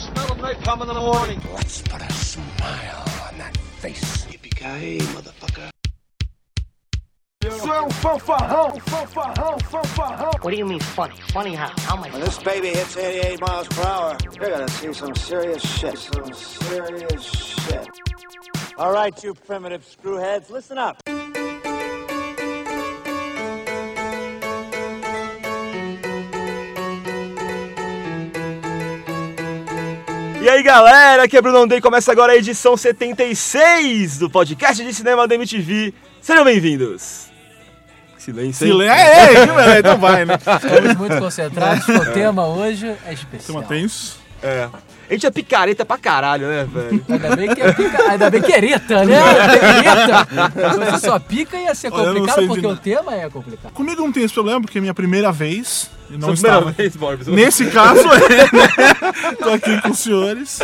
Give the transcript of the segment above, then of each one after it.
smell of napalm in the morning. Let's put a smile on that face. Yippee-ki-yay, motherfucker. What do you mean funny? Funny how? How am I When this baby hits 88 miles per hour, you're gonna see some serious shit. Some serious shit. All right, you primitive screwheads, listen up. Aí galera, aqui é Bruno Day, começa agora a edição 76 do podcast de cinema da MTV. Sejam bem-vindos. Silêncio. hein? Silêncio. É, é, beleza, então vai, né? Estamos muito concentrados, o tema hoje é especial. Tema tenso. É. A gente é picareta pra caralho, né, velho? Ainda bem que é pica... Ainda bem que é né? Ereta. Se fosse só pica ia ser eu complicado, porque de o tema é complicado. Comigo não tem esse problema, porque é minha primeira vez. E não Sua primeira estava. vez. Nesse caso, é, né? Tô aqui com os senhores.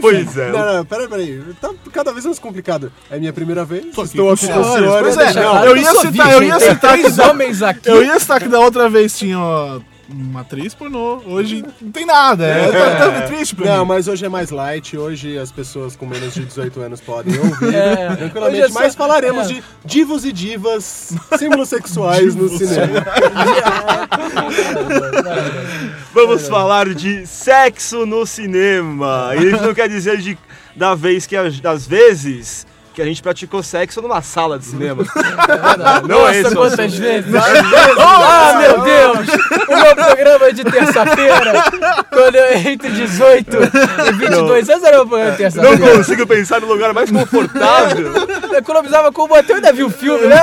Pois é. Não, não, peraí, peraí. Tá cada vez mais complicado. É minha primeira vez. Tô aqui Estou com aqui os com os senhores. senhores. Pois é, eu que ia citar, eu ia citar três homens aqui. Eu ia citar que da outra vez tinha ó, uma atriz pornô. Hoje não tem nada. É, tá, tá triste pra Não, mim. mas hoje é mais light. Hoje as pessoas com menos de 18 anos podem ouvir É, tranquilamente. é só- Mas falaremos é. de divos e divas, símbolos sexuais no cinema. Vamos falar de sexo no cinema. E isso não quer dizer de, da vez que das vezes que a gente praticou sexo numa sala de cinema. Não é Nossa, esse o quantas vezes! Ah, meu Deus! O meu programa de terça-feira, quando eu entre 18 e 22 anos, era o meu programa de Não terça-feira. consigo pensar no lugar mais confortável. Eu economizava com o botão e ainda vi o filme, né?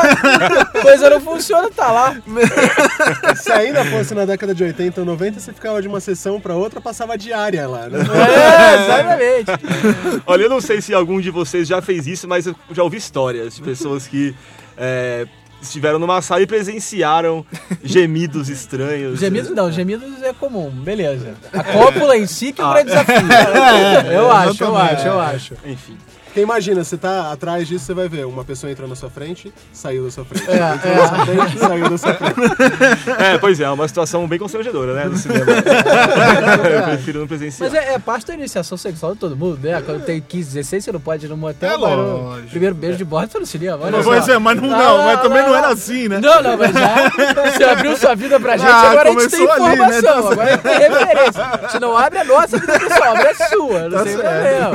Coisa não funciona, tá lá. Se ainda fosse na década de 80 ou 90, você ficava de uma sessão pra outra, passava diária lá, né? É, exatamente. Olha, eu não sei se algum de vocês já fez isso, mas eu já ouvi histórias de pessoas que é, estiveram numa sala e presenciaram gemidos estranhos. Gemidos não, gemidos é comum, beleza. A cópula em si que é um grande desafio. eu acho, eu acho, eu acho. Enfim. Porque imagina, você tá atrás disso, você vai ver uma pessoa entrou na sua frente, saiu da sua frente. É, entrou na sua frente, saiu da sua frente. É, pois é, é uma situação bem constrangedora, né, no cinema. eu prefiro não presenciar. Mas é, é parte da iniciação sexual de todo mundo, né? Quando tem 15, 16, você não pode ir no motel. É mas no lógico. Primeiro beijo de bordo foi no cinema. Olha Pois só. é, mas, não, Não, não, mas não, também não, não era não. assim, né? Não, não, mas já você abriu sua vida pra gente, Ah, agora a gente tem começou ali, né? informação, Tá agora a gente tem referência. Se não abre a nossa vida pessoal, abre a sua, não Tá tem problema.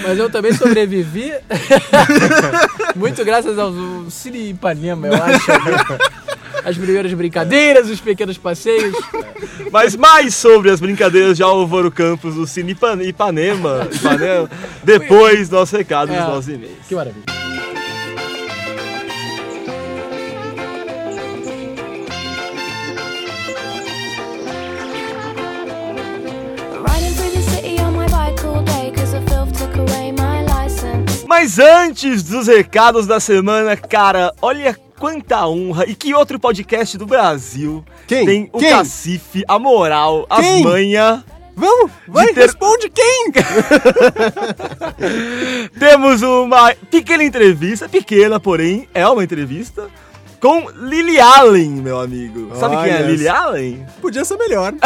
Mas eu também sobrevivi, muito graças ao Cine Ipanema, eu acho. As primeiras brincadeiras, os pequenos passeios. Mas mais sobre as brincadeiras de Álvaro Campos do Cine Ipan- Ipanema, Ipanema depois do nosso recado É. dos nossos e-mails. Que maravilha. Mas antes dos recados da semana, cara, olha quanta honra e que outro podcast do Brasil Quem? tem o Quem? cacife, a moral, as Quem? manha. Vamos, vai, ter- responde quem? Temos uma pequena entrevista, pequena, porém, é uma entrevista com Lily Allen, meu amigo. Sabe quem é Lily. Allen? Podia ser melhor.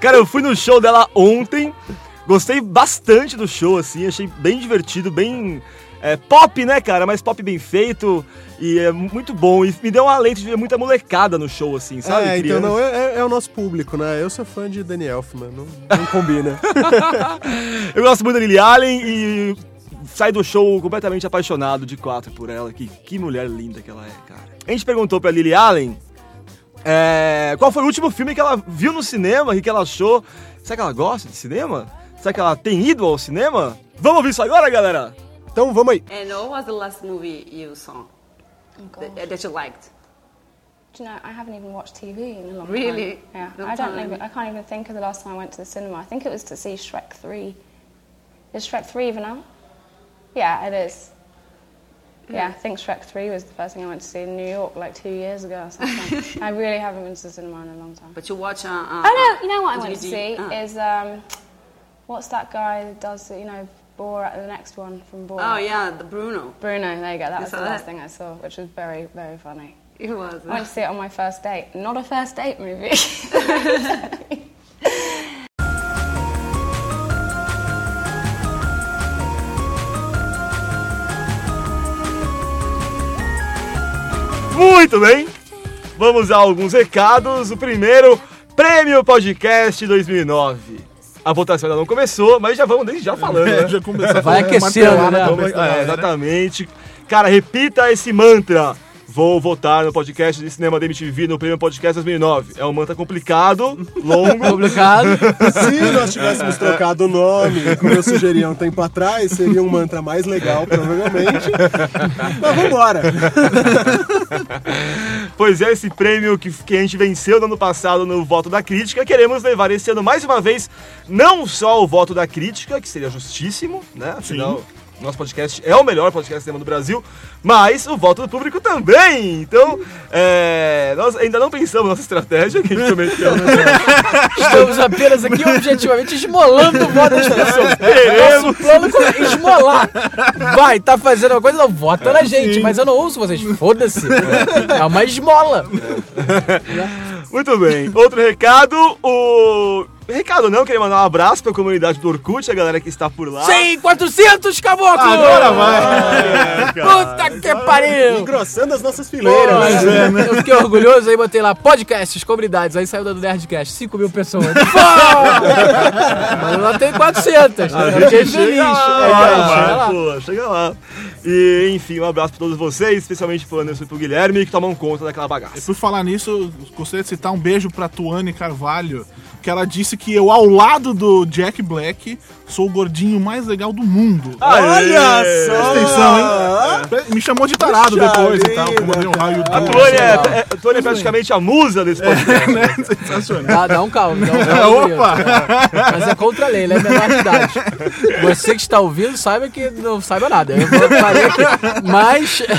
Cara, eu fui no show dela ontem. Gostei bastante do show, assim. Achei bem divertido, bem é, pop, né, cara? Mas pop bem feito. E é muito bom. E me deu um alento de ver muita molecada no show, assim, sabe? é, então não, é, é o nosso público, né? Eu sou fã de Danny Elfman, não, não combina. Eu gosto muito da Lily Allen e saí do show completamente apaixonado de quatro por ela. Que, que mulher linda que ela é, cara. A gente perguntou pra Lily Allen é, qual foi o último filme que ela viu no cinema, o que ela achou. Será que ela gosta de cinema? Será que ela tem ido ao cinema? Vamos ouvir isso agora, galera? Então vamos aí. And what was the last movie you saw that, that you liked? Do you know, I haven't even watched TV in a long Really? time. Really? Yeah, Long I don't time. even, I can't even think of the last time I went to the cinema. I think it was to see Shrek 3. Is Shrek 3 even out? Yeah, it is. Yeah, I think Shrek 3 was the first thing I went to see in New York like two years ago or something. I really haven't been to the cinema in a long time. But you watch. Uh, uh, Oh no, you know what I went to see Ah. is um, what's that guy that does, you know, Borat, the next one from Oh, yeah, the Bruno. Bruno, there you go. That you was the last thing I saw, which was very, very funny. It was. I went to see it on my first date. Not a first date movie. Muito bem, vamos a alguns recados. O primeiro, Prêmio Podcast 2009. A votação ainda não começou, mas já vamos desde já falando, né? já começou Vai aquecendo, né? Vamos- é, exatamente. Cara, repita esse mantra. Vou votar no podcast de cinema da MTV no Prêmio Podcast 2009. É um mantra complicado, longo. Complicado. Se nós tivéssemos trocado o nome, como eu sugeri há um tempo atrás, seria um mantra mais legal, provavelmente. Mas vambora. Pois é, esse prêmio que, que a gente venceu no ano passado no voto da crítica, queremos levar esse ano mais uma vez, não só o voto da crítica, que seria justíssimo, né? Afinal, nosso podcast é o melhor podcast de cinema do Brasil, mas o voto do público também. Então, é, nós ainda não pensamos nossa estratégia, que a gente prometeu. Estamos apenas aqui objetivamente esmolando o voto das pessoas. Nosso plano é esmolar. Vai, tá fazendo uma coisa, não vota na gente, mas eu não ouço vocês. Foda-se. É uma esmola. Muito bem. Outro recado, o... Recado não, queria mandar um abraço pra comunidade do Orkut, a galera que está por lá. 100, 400, caboclo! Agora vai. É, cara. Puta que pariu! Engrossando as nossas fileiras. Mas, Eu fiquei orgulhoso, aí botei lá podcasts, comunidades, aí saiu da do Nerdcast, 5 mil pessoas. Pô! Mas lá tem 400. A Eu gente fiquei chega feliz. lá, É, vai, chega lá. pô, chega lá. E, enfim, um abraço pra todos vocês, especialmente pro Anderson e pro Guilherme, que tomam conta daquela bagaça. Por falar nisso, gostaria de citar um beijo pra Tuane Carvalho, que ela disse que eu, ao lado do Jack Black, sou o gordinho mais legal do mundo. Olha só! Presta atenção, hein? Me chamou de tarado Puxa depois e vida, tal. Mandei um raio A do- Tônia é, é, a Tônia é praticamente a musa desse podcast. né? Sensacional. Dá, dá um calmo, dá um calmo. Opa! Mas é contra a lei, ele é menor de idade. Você que está ouvindo, saiba que não saiba nada. Eu vou falei aqui. Mas.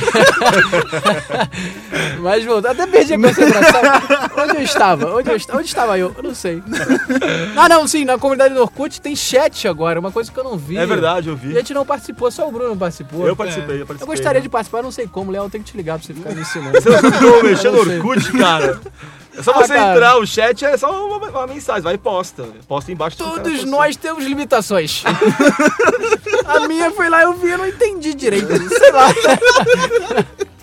Mas voltou. Até perdi a concentração. Onde eu estava? Onde, eu est- onde estava eu? Eu não sei. Ah, não, sim, na comunidade do Orkut tem chat agora, uma coisa que eu não vi. É verdade, eu A vi. gente não participou, só o Bruno participou. Eu participei, eu participei. Eu gostaria de participar, não sei como, Léo, tem que te ligar pra você ficar me ensinando. Você não mexendo no Eu. Orkut, cara? É só Ah, você cara. entrar, o chat é só uma, uma mensagem, vai e posta. Posta embaixo. Todos nós temos limitações. A minha foi lá, eu vi, eu não entendi direito. Sei lá.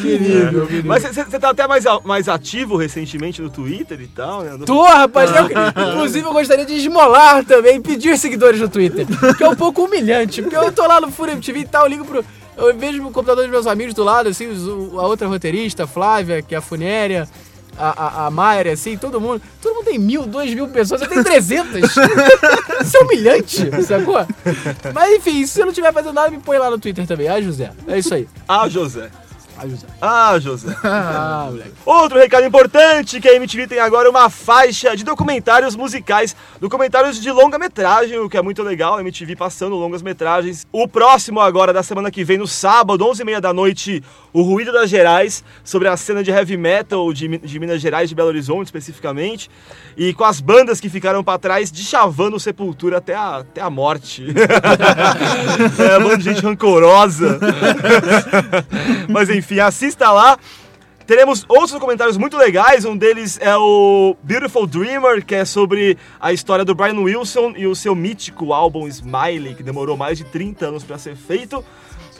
Querido, querido. Mas você tá até mais, mais ativo recentemente no Twitter e tal, né? Tô, rapaz. Eu, inclusive, eu gostaria de esmolar também, pedir seguidores no Twitter. Que é um pouco humilhante. Porque eu tô lá no Fúria TV e tal, eu ligo pro. Eu vejo o computador dos meus amigos do lado, assim, a outra roteirista, a Flávia, que é a Funéria. A, a, a Mayra, assim, todo mundo. Todo mundo tem mil, dois mil pessoas, eu tenho trezentas. Isso é humilhante, sacou? Mas enfim, se eu não estiver fazendo nada, me põe lá no Twitter também. Ah, José. É isso aí. Ah, José. Ah, José. Ah, José. Ah, moleque. Outro recado importante que a MTV tem agora uma faixa de documentários musicais, documentários de longa-metragem, o que é muito legal, a MTV passando longas-metragens. O próximo agora, da semana que vem, no sábado, 11h30 da noite, O Ruído das Gerais, sobre a cena de heavy metal de, de Minas Gerais, de Belo Horizonte especificamente, e com as bandas que ficaram pra trás, de chavando Sepultura até a, até a morte. é, monte de gente rancorosa. Mas enfim, assista lá. Teremos outros documentários muito legais. Um deles é o Beautiful Dreamer, que é sobre a história do Brian Wilson e o seu mítico álbum Smiley, que demorou mais de 30 anos pra ser feito.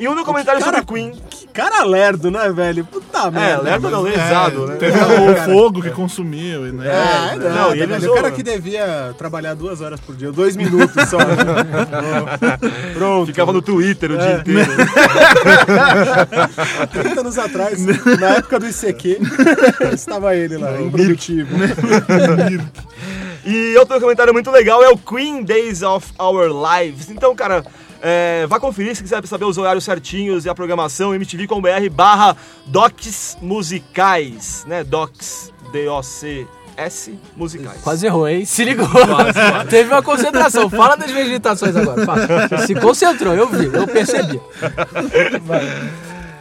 E um documentário Cara, sobre Queen. Que cara lerdo, né, velho? Puta É, merda. lerdo não, lesado, né? Teve o fogo que consumiu, né? É, Não, não, ele velho, usou- o cara que devia trabalhar duas horas por dia, dois minutos só. Pronto. Ficava no Twitter o dia inteiro. 30 anos atrás, na época do ICQ, estava ele lá, improdutivo. E outro documentário muito legal é o Queen Days of Our Lives. Então, cara, é, vá conferir se quiser saber os horários certinhos e a programação mtv.br barra docs musicais, né? Docs, D-O-C-S, musicais. Quase errou, hein? Se ligou. Teve uma concentração. Fala das vegetações agora. Fala. Se concentrou, eu vi, eu percebi.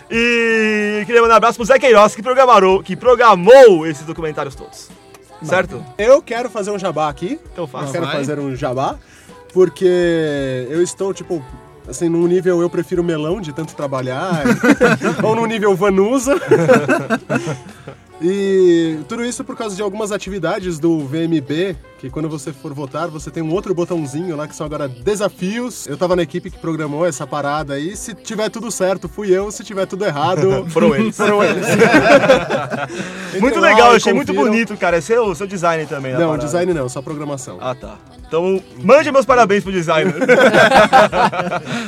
E queria mandar um abraço pro Zé Queiroz, que programou, que programou esses documentários todos. Certo? Eu quero fazer um jabá aqui. Então Eu faça. quero vai. fazer um jabá, porque eu estou, tipo, assim, num nível eu prefiro melão de tanto trabalhar, ou num nível vanusa. E tudo isso por causa de algumas atividades do VMB, que quando você for votar, você tem um outro botãozinho lá que são agora desafios. Eu tava na equipe que programou essa parada aí. Se tiver tudo certo, fui eu. Se tiver tudo errado, Foram eles. foram eles. muito lá legal, achei muito confiram. bonito, cara. É seu, seu design também? Não, design não, só programação. Ah, tá. Então, mande meus parabéns pro designer.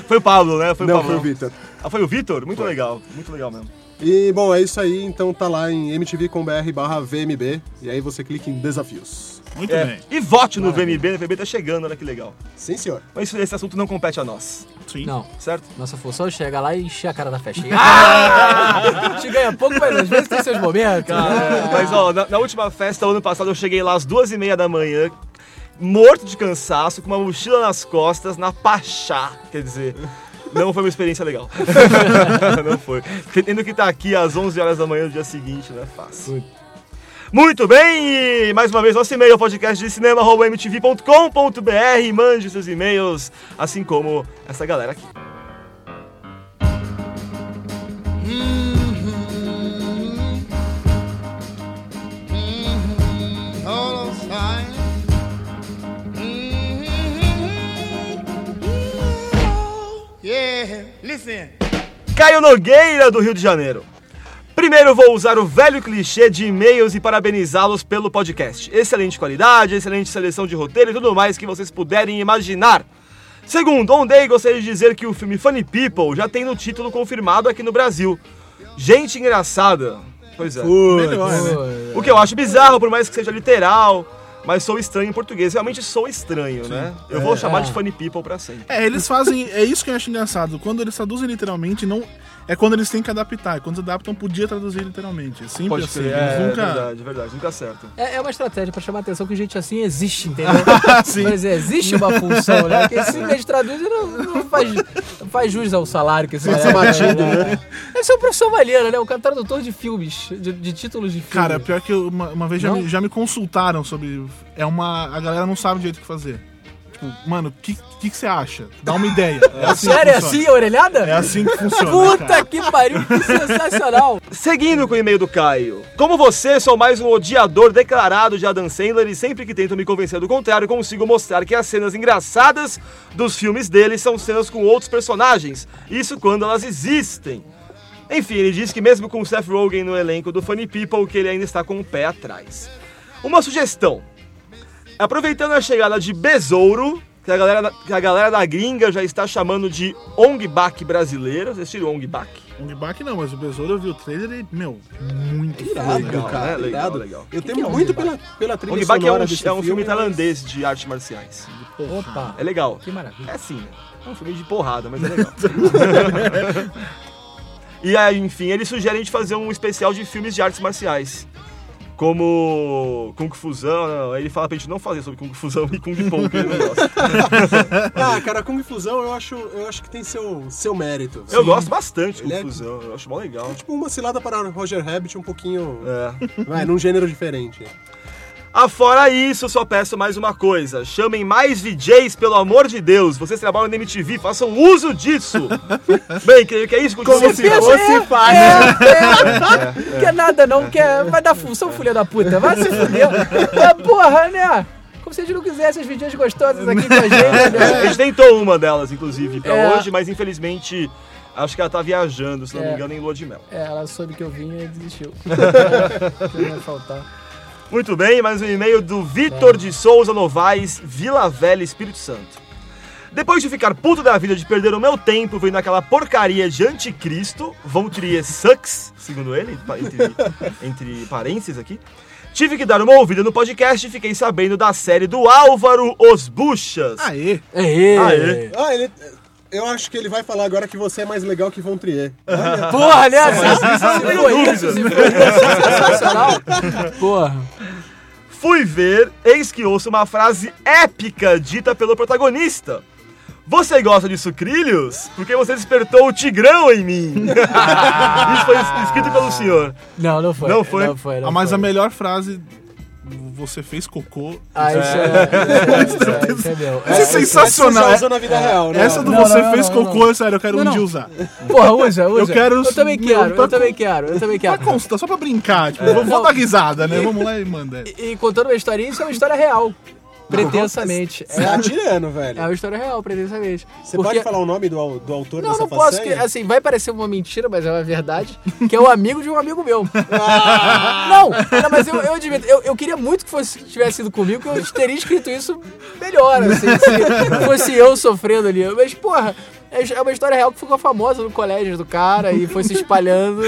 foi o Pablo, né? Foi o não, Pablo. foi o Vitor. Ah, foi o Vitor? Muito legal, muito legal mesmo. E, bom, é isso aí. Então tá lá em mtv.com.br barra VMB. E aí você clica em desafios. Muito É, bem. E vote no VMB, o VMB tá chegando, olha que legal. Sim, senhor. Mas esse assunto não compete a nós, Sim. Não, certo? nossa função é chegar lá e encher a cara da festa. Ah! A gente ganha pouco, mas às vezes tem seus momentos. né? Mas ó, na, na última festa, ano passado, eu cheguei lá às duas e meia da manhã, morto de cansaço, com uma mochila nas costas, na Pachá. Quer dizer, não foi uma experiência legal. não foi. Tendo que estar aqui às 11 horas da manhã do dia seguinte, não é fácil. Muito bem, e mais uma vez nosso e-mail podcast de cinema mtv.com.br, mande seus e-mails, assim como essa galera aqui. Listen. Caio Nogueira, do Rio de Janeiro. Primeiro vou usar o velho clichê de e-mails e parabenizá-los pelo podcast. Excelente qualidade, excelente seleção de roteiro e tudo mais que vocês puderem imaginar. Segundo, ondei gostaria de dizer que o filme Funny People já tem no título confirmado aqui no Brasil. Gente engraçada. Pois é. Melhor, né? O que eu acho bizarro, por mais que seja literal, mas sou estranho em português. Realmente sou estranho, né? Eu vou chamar de Funny People pra sempre. É, eles fazem. É isso que eu acho engraçado. Quando eles traduzem literalmente, não. É quando eles têm que adaptar. Quando adaptam, podia traduzir literalmente. É sempre Pode assim. ser. Eles É, nunca. verdade, é verdade. Nunca acerta. É, é uma estratégia pra chamar a atenção que gente assim existe, entendeu? Sim. Mas é, existe uma função, né? Porque simplesmente traduz e não, não faz, não faz jus ao salário que esse cara batido, né? Esse é um professor maneiro, né? O cara tradutor de filmes, de, de títulos de filmes. Cara, pior que eu- uma, uma vez já me, já me consultaram sobre. É uma. A galera não sabe direito o que fazer. Tipo, mano, o que, que, que você acha? Dá uma ideia. É assim Sério, é assim orelhada? É assim que funciona. Puta cara. que pariu, que sensacional! Seguindo com o e-mail do Caio. Como você, sou mais um odiador declarado de Adam Sandler e sempre que tento me convencer do contrário, consigo mostrar que as cenas engraçadas dos filmes dele são cenas com outros personagens. Isso quando elas existem. Enfim, ele diz que mesmo com Seth Rogen no elenco do Funny People, que ele ainda está com o pé atrás. Uma sugestão. Aproveitando a chegada de Besouro, que a galera, da- que a galera da gringa já está chamando de Ong Bak brasileiro. Vocês assistiram Ong Bak? Ong Bak não, mas o Besouro eu vi o trailer e, meu, muito Irado, foda. Legal, cara. né? Legal, irado. legal. Eu temo muito pela, pela trilha Ong Bak é um, desse é um filme mas- tailandês de artes marciais. Opa, É legal. que maravilha. É assim, né? É um filme de porrada, mas é legal. e aí, enfim, ele sugere a gente fazer um especial de filmes de artes marciais. Como Kung Fusão, não, aí ele fala pra gente não fazer sobre Kung Fusão e Kung Po, que ele não gosta. Ah, cara, Kung Fusão eu acho, eu acho que tem seu, seu mérito. Eu gosto bastante de Kung é- Fusão, eu acho mó legal. Tipo uma cilada para Roger Rabbit um pouquinho... É. Vai, num gênero diferente. Afora isso, só peço mais uma coisa. Chamem mais VJs, pelo amor de Deus. Vocês trabalham na MTV, façam uso disso. Bem, creio que é isso. Continua Como se fosse faz. É, é, Quer nada não, quer. Vai dar função, filha da puta. Vai se fuder. É, porra, né? Como se a gente não quisesse as vídeos gostosas aqui com a gente, A né? gente tentou uma delas, inclusive, pra É. hoje, mas infelizmente acho que ela tá viajando, se não me É. engano, em lua de mel. É, ela soube que eu vinha e desistiu. Não vai faltar. Muito bem, mais um e-mail do Vitor de Souza Novaes, Vila Velha, Espírito Santo. Depois de ficar puto da vida de perder o meu tempo vendo aquela porcaria de anticristo, Von Trier sucks, segundo ele, entre, entre parênteses aqui, tive que dar uma ouvida no podcast e fiquei sabendo da série do Álvaro Os Buchas. Aê! Aê! Aê. Ah, ele... Eu acho que ele vai falar agora que você é mais legal que Von Trier. Porra, isso, isso, sensacional. Porra. Fui ver, eis que ouço uma frase épica dita pelo protagonista. Você gosta de sucrilhos? Porque você despertou o tigrão em mim. Isso foi escrito pelo senhor. Não, não foi. Não foi? Não foi, não Ah, mas foi. a melhor frase você fez cocô. Ah, isso é. Isso é, isso é meu. Isso é sensacional. Usou na vida real, né? Essa do Não, você não, fez não, cocô, sério, eu quero Não, um não. dia usar. Porra, usa, usa. Eu quero Eu também meu, quero, tá eu também com- quero, eu também Pra quero. constar, só pra brincar, tipo, vou, vou dar risada, né? Vamos lá e manda. E, e contando uma historinha, isso é uma história real. Pretensamente. Você tá tirando, velho. É uma história real, pretensamente. Você Porque- pode falar o nome do, do autor Não, não posso, que, assim, vai parecer uma mentira, mas é uma verdade, que é o amigo de um amigo meu. não, não, mas eu, eu admito, eu, eu queria muito que fosse, tivesse sido comigo, que eu teria escrito isso melhor, assim, se fosse eu sofrendo ali. Mas, porra, é uma história real que ficou famosa no colégio do cara e foi se espalhando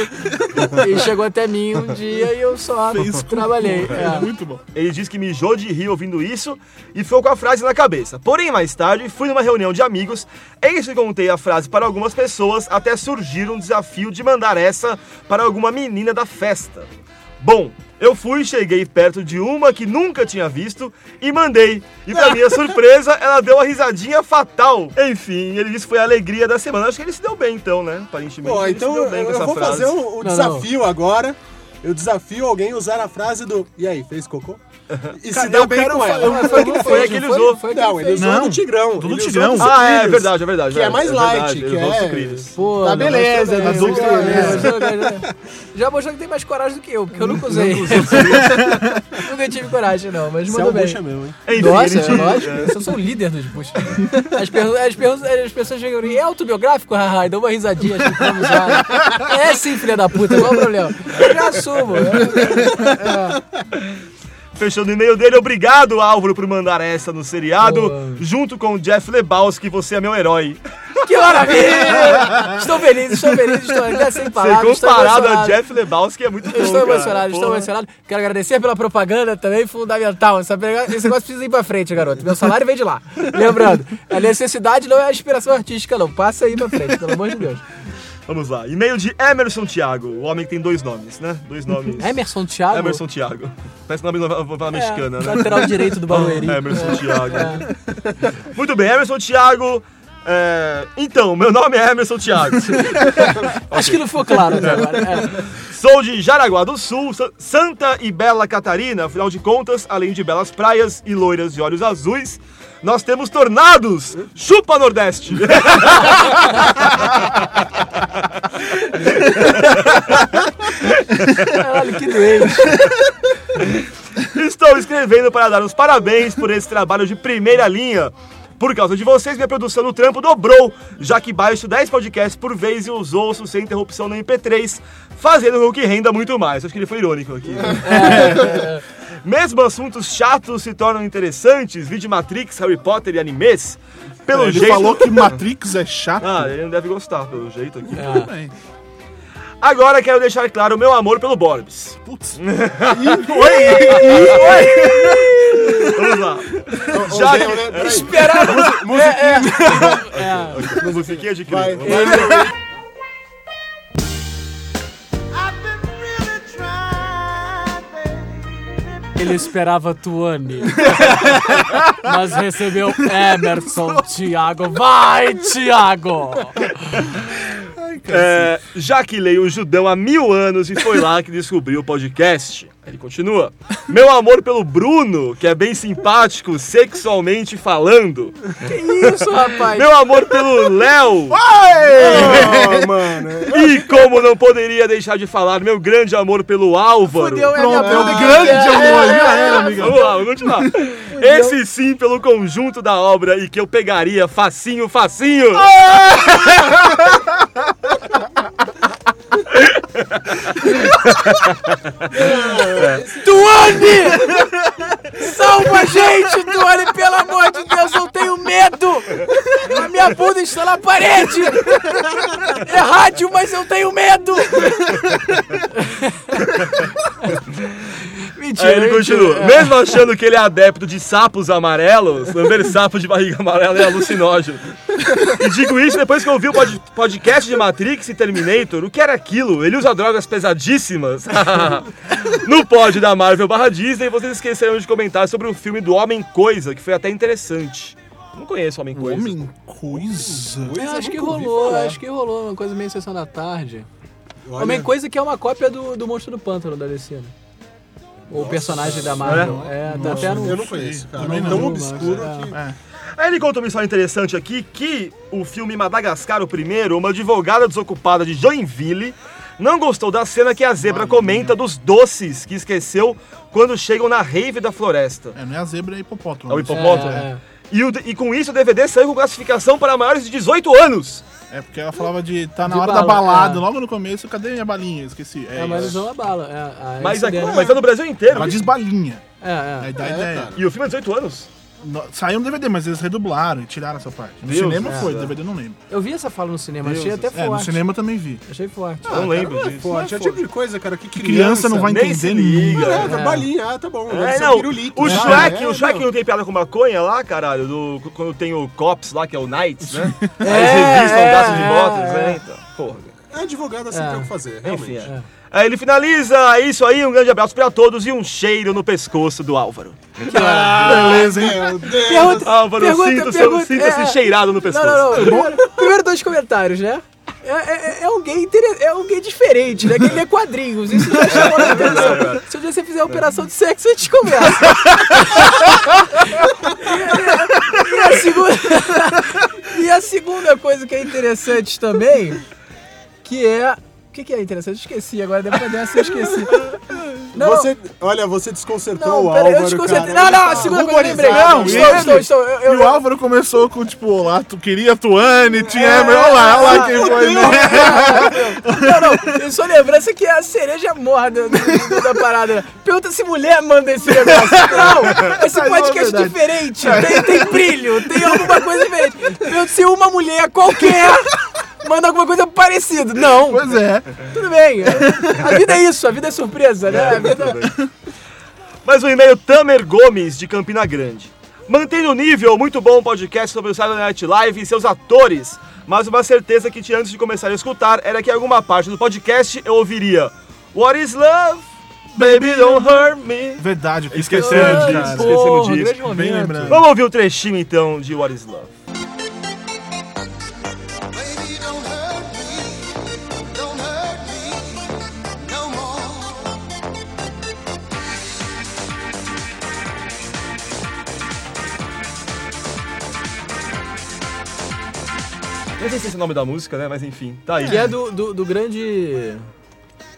e chegou até mim um dia e eu só Fez trabalhei. É. Muito bom. Ele diz que mijou de rir ouvindo isso e ficou com a frase na cabeça. Porém, mais tarde, fui numa reunião de amigos, eis que contei a frase para algumas pessoas até surgir um desafio de mandar essa para alguma menina da festa. Bom, eu fui, cheguei perto de uma que nunca tinha visto e mandei. E pra minha surpresa, ela deu uma risadinha fatal. Enfim, ele disse que foi a alegria da semana. Acho que ele se deu bem então, né? Aparentemente. Pô, ele então se deu eu, bem com eu vou frase. fazer o, o Não, desafio agora. Eu desafio alguém a usar a frase do E aí, fez cocô? E se deu eu bem com ela. eu- Mas foi o que ele Foi que ele não usou. Não, ele usou Não, do Tigrão. do Tigrão. Ah, é verdade, é verdade. Que é é mais light, ele que é... Pô, Tá não, beleza, né? beleza. Já mostrou que tem mais coragem do que eu, porque eu nunca usei. nunca tive coragem, não, mas Você é mandou bem. bucha mesmo, hein? Nossa, é lógico. Eu sou o líder dos puxos. As, pessoas chegam e é autobiográfico? Haha, e dão uma risadinha, achando que vamos usar. É sim, filha da puta, qual o problema? Eu já assumo. Fechando o e-mail dele, obrigado, Álvaro, por mandar essa no seriado, Pô. junto com o Jeff Lebowski, você é meu herói. Que maravilha! Estou feliz, estou feliz, estou até sem Ser palavras. estou comparado a. Jeff Lebowski é muito bom, estou emocionado, estou emocionado. Quero agradecer pela propaganda também, fundamental. Esse negócio precisa ir pra frente, garoto. Meu salário vem de lá. Lembrando, a necessidade não é a inspiração artística, não. Passa aí pra frente, pelo amor de Deus. Vamos lá. E-mail de Emerson Thiago, o homem que tem dois nomes, né? Dois nomes. Emerson Thiago? Emerson Thiago. Parece nome de novela mexicana, né? Lateral direito do Barueri. Emerson Thiago. Muito bem, Emerson Thiago. é, Então, meu nome é Emerson Thiago. Acho que não ficou claro até agora. É. Sou de Jaraguá do Sul, Sa- Santa e Bela Catarina. Afinal de contas, além de belas praias e loiras de olhos azuis, nós temos tornados. Chupa Nordeste! Caralho, que doente. Estou escrevendo para dar os parabéns por esse trabalho de primeira linha. Por causa de vocês, minha produção no trampo dobrou, já que baixo 10 podcasts por vez e os ouço sem interrupção no MP3, fazendo com que renda muito mais. Acho que ele foi irônico aqui. né? Mesmo assuntos chatos se tornam interessantes, vídeo Matrix, Harry Potter e animes. Pelo Ele jeito. falou que Matrix é chato. Ah, ele não deve gostar, pelo jeito aqui. Tudo bem. Agora quero deixar claro o meu amor pelo Borbs. Putz. Vamos lá. Já que- né? Peraí. Esperava. É, é. Musiquinha de Vai, Ele esperava Tuane. Mas recebeu Emerson Thiago. Vai, Thiago! É, já que leio o Judão há mil anos e foi lá que descobriu o podcast. Ele continua. Meu amor pelo Bruno, que é bem simpático, sexualmente falando. Que isso, rapaz? Meu amor pelo Léo. Ô, mano. E como não poderia deixar de falar, meu grande amor pelo Álvaro. Fudeu, é minha Pronto, é um que- grande é, amor, é, já é, era, é. amigão. Vamos lá, vamos continuar. Esse sim pelo conjunto da obra e que eu pegaria facinho, facinho. Tuane! Salva a gente, Tuane, pelo amor de Deus, eu tenho medo! A minha bunda está na parede! É rádio, mas eu tenho medo! Mentira, Aí ele continua. É. Mesmo achando que ele é adepto de sapos amarelos, lamber sapo de barriga amarela é alucinógeno. E digo isso depois que eu ouvi o pod- podcast de Matrix e Terminator. O que era aquilo? Ele usa drogas pesadíssimas? no pod da Marvel barra Disney, vocês esqueceram de comentar sobre o filme do Homem Coisa, que foi até interessante. Não conheço o Homem Coisa. Homem coisa. É, acho que rolou, acho que rolou, uma coisa meio sessão da tarde. Olha, Homem coisa que é uma cópia do, do Monstro do Pântano da DC, né? O personagem da Marvel. É, tá até no. Eu não conheço, cara. Também É não. tão obscuro que... Aí ele conta uma história interessante aqui, que o filme Madagascar, o primeiro, uma advogada desocupada de Joinville, não gostou da cena que a zebra comenta dos doces que esqueceu quando chegam na rave da floresta. É, não é a zebra, é hipopótamo. É o hipopótamo. É, é. E, o- e com isso o DVD saiu com classificação para maiores de 18 anos. É porque ela falava de tá na De hora bala, da balada, é. logo no começo, cadê minha balinha? Esqueci. É, mas eles vão a bala. É, a Mas, aqui, incidente- mas é no Brasil inteiro. Ela diz balinha. É, Aí é. dá É, ideia. cara. E o filme é 18 anos. No- Saiu no DVD, mas eles redublaram e tiraram essa parte. No Deus, cinema é. foi, no DVD eu não lembro. Eu vi essa fala no cinema, achei até É, no forte. cinema eu também vi. Achei forte. Eu não lembro disso. Forte, é o tipo de coisa, cara, que Que criança não vai entender liga. nunca. É, balinha, ah, tá bom. É, não, pirulito, o né? Shrek, É, o Shrek não. não tem piada com maconha lá, caralho, do, quando tem o Cops lá, que é o Knights, né? Aí É, eles revistam é, o de é, botas, é. né? Então, porra. É advogado assim É. tem o que fazer, realmente. Enfim, é. Aí ele finaliza, é isso aí, um grande abraço pra todos e um cheiro no pescoço do Álvaro. Beleza, hein? Meu Deus. Pergunta, Álvaro, sinta-se sinta-se é, cheirado no pescoço. Não, não, não. Primeiro, primeiro dois comentários, né? É, é, é um gay inter- é um gay diferente, né? Que ele lê quadrinhos. Isso já chamou a atenção. Se um dia você fizer a operação de sexo, a gente conversa. e, a segunda, e a segunda coisa que é interessante também, que é. O que, que é interessante? Eu esqueci agora, depois dessa eu esqueci. Não, Você, olha, você desconcertou não, o pera, Álvaro, eu desconcertei. cara. Não, não, Ele a segunda coisa eu lembrei. Não, estou, e estou, ele- estou. Eu, E eu, o Álvaro começou com, tipo, lá, tu queria a Tuane, tinha Emer, olha lá, olha lá quem foi. né? Não, não, eu só lembrança que é a cereja morra do- da parada. Pergunta se mulher manda esse negócio. Não, esse Mas podcast é diferente, tem, tem brilho, tem alguma coisa diferente. Pergunta se uma mulher qualquer manda alguma coisa parecida. Não, Pois é. tudo bem. A vida é isso, a vida é surpresa, né? A vida... Mais um e-mail Tamer Gomes, de Campina Grande. Mantendo o nível, muito bom podcast sobre o Saturday Night Live e seus atores. Mas uma certeza que tinha antes de começar a escutar era que em alguma parte do podcast eu ouviria What is love? Baby don't hurt me. Verdade, esquecendo disso. Porra, disso. Bem lembrado. Vamos ouvir o trechinho então de What is Love. Nem sei se esse é o nome da música, né? Mas enfim, tá aí. Que é do, do, do grande...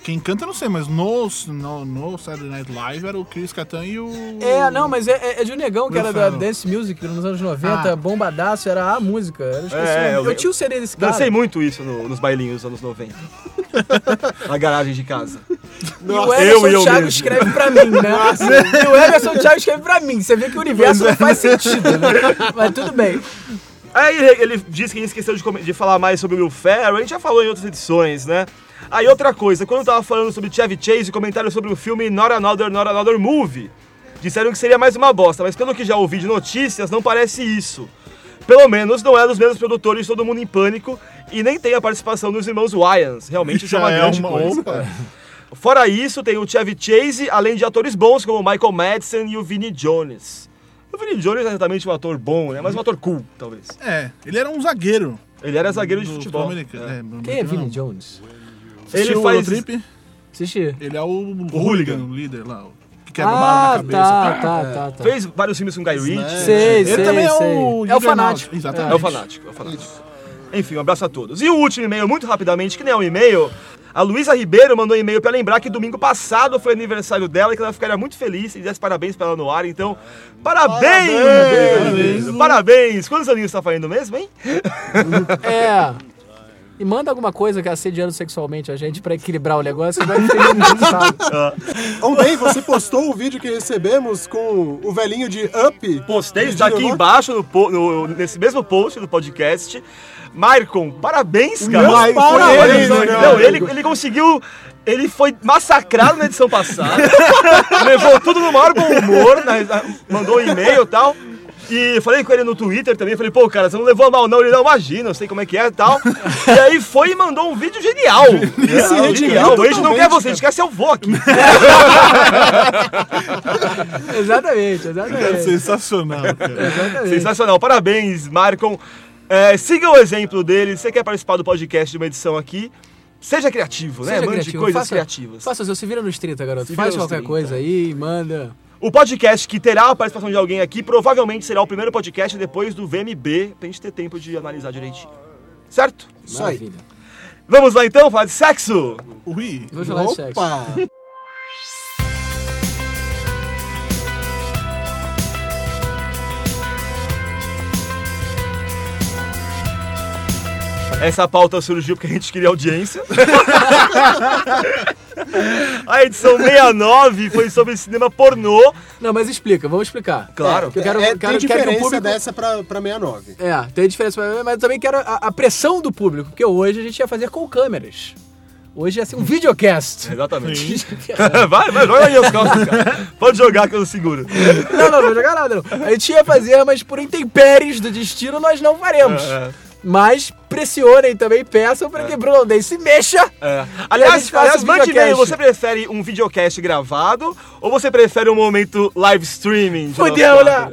Quem canta eu não sei, mas no, no, no Saturday Night Live era o Chris Catan e o. É, não, mas é, é- é de um negão que era da. Dance Music nos anos 90, Ah. bombadaço, era a música. Eu esqueci É, o nome. eu eu, lembro. tinha o CD desse cara. Dancei muito isso no- nos bailinhos dos anos 90. Na garagem de casa. E o e eu Thiago escreve pra mim, né? E o Emerson Thiago escreve pra mim. Você vê que o universo não faz sentido, né? Mas tudo bem. Aí ele, ele disse que a gente esqueceu de, de falar mais sobre o Will Ferrell, a gente já falou em outras edições, né? Aí outra coisa, quando eu tava falando sobre Chevy Chase, comentário sobre o filme Not Another, Not Another Movie, disseram que seria mais uma bosta, mas pelo que já ouvi de notícias, não parece isso. Pelo menos não é dos mesmos produtores Todo Mundo em Pânico e nem tem a participação dos irmãos Wyans. Realmente isso é uma é grande uma- coisa. opa. Fora isso, tem o Chevy Chase, além de atores bons como o Michael Madsen e o Vinnie Jones. O Vinnie Jones é exatamente um ator bom, né? Mas um ator cool, talvez. É, ele era um zagueiro. Ele era zagueiro de futebol. americano. É. É, Quem é não. Jones? Ele Assistiu o faz- Eurotrip? Assisti. Ele é o, hooligan. o líder lá, o que quebra bala na Ah, cabeça. tá, tá, tá, tá. Fez vários filmes com Guy Ritchie. Sei, Ele sei, também é sei. o É o fanático. Exatamente. É o fanático, é o fanático. Enfim, um abraço a todos. E o último e-mail, muito rapidamente, que nem é um e-mail. A Luísa Ribeiro mandou um e-mail pra lembrar que domingo passado foi aniversário dela e que ela ficaria muito feliz se desse parabéns pra ela no ar. Então, parabéns! Parabéns! Parabéns! Quantos aninhos tá fazendo mesmo, hein? É. E manda alguma coisa que é assediando sexualmente a gente pra equilibrar o negócio. Vai ficar engraçado. Ontem você postou o vídeo que recebemos com o velhinho de Up. Postei, está aqui embaixo, no, no- nesse mesmo post do podcast. Maicon, parabéns, cara. Foi parabéns, ele, né, não, ele, ele conseguiu. Ele foi massacrado na edição passada. levou tudo no maior bom humor, na- mandou um e-mail e tal. E falei com ele no Twitter também, falei, pô, cara, você não levou a mal não. Ele, não, imagina, eu sei como é que é e tal. E aí foi e mandou um vídeo genial. Genial, genial. A gente não quer você, a gente quer seu vô aqui. exatamente, É exatamente. sensacional, cara. exatamente. Sensacional, parabéns, Marcon. É, siga o exemplo dele. Se você quer participar do podcast de uma edição aqui, Seja criativo, né? Seja Mande criativo, coisas faça- criativas. Faça o seu, se vira nos 30, garoto. Se Faz qualquer 30. coisa aí, manda. O podcast que terá a participação de alguém aqui provavelmente será o primeiro podcast depois do VMB, pra gente ter tempo de analisar direitinho. Certo? Isso aí. Maravilha. Vamos lá então falar de sexo? Ui. Vamos falar de sexo. Essa pauta surgiu porque a gente queria audiência. a edição 69 foi sobre cinema pornô. Não, mas explica, vamos explicar. Claro. Que eu quero, É, quero, tem quero que diferença o público... dessa pra, pra 69. É, tem diferença, pra- mas eu também quero a, a pressão do público, porque hoje a gente ia fazer com câmeras. Hoje ia ser um videocast. Exatamente. vai, vai, joga aí as costas, cara. Pode jogar que eu seguro. Não, não, não vou jogar nada, não. A gente ia fazer, mas por intempéries do destino nós não faremos. É, Mas pressionem também, peçam para que Bruno Day se mexa. É. E Aliás, aliás mande e-mail. videocast. Você prefere um videocast gravado ou você prefere um momento live streaming? de Fudeu, nosso né?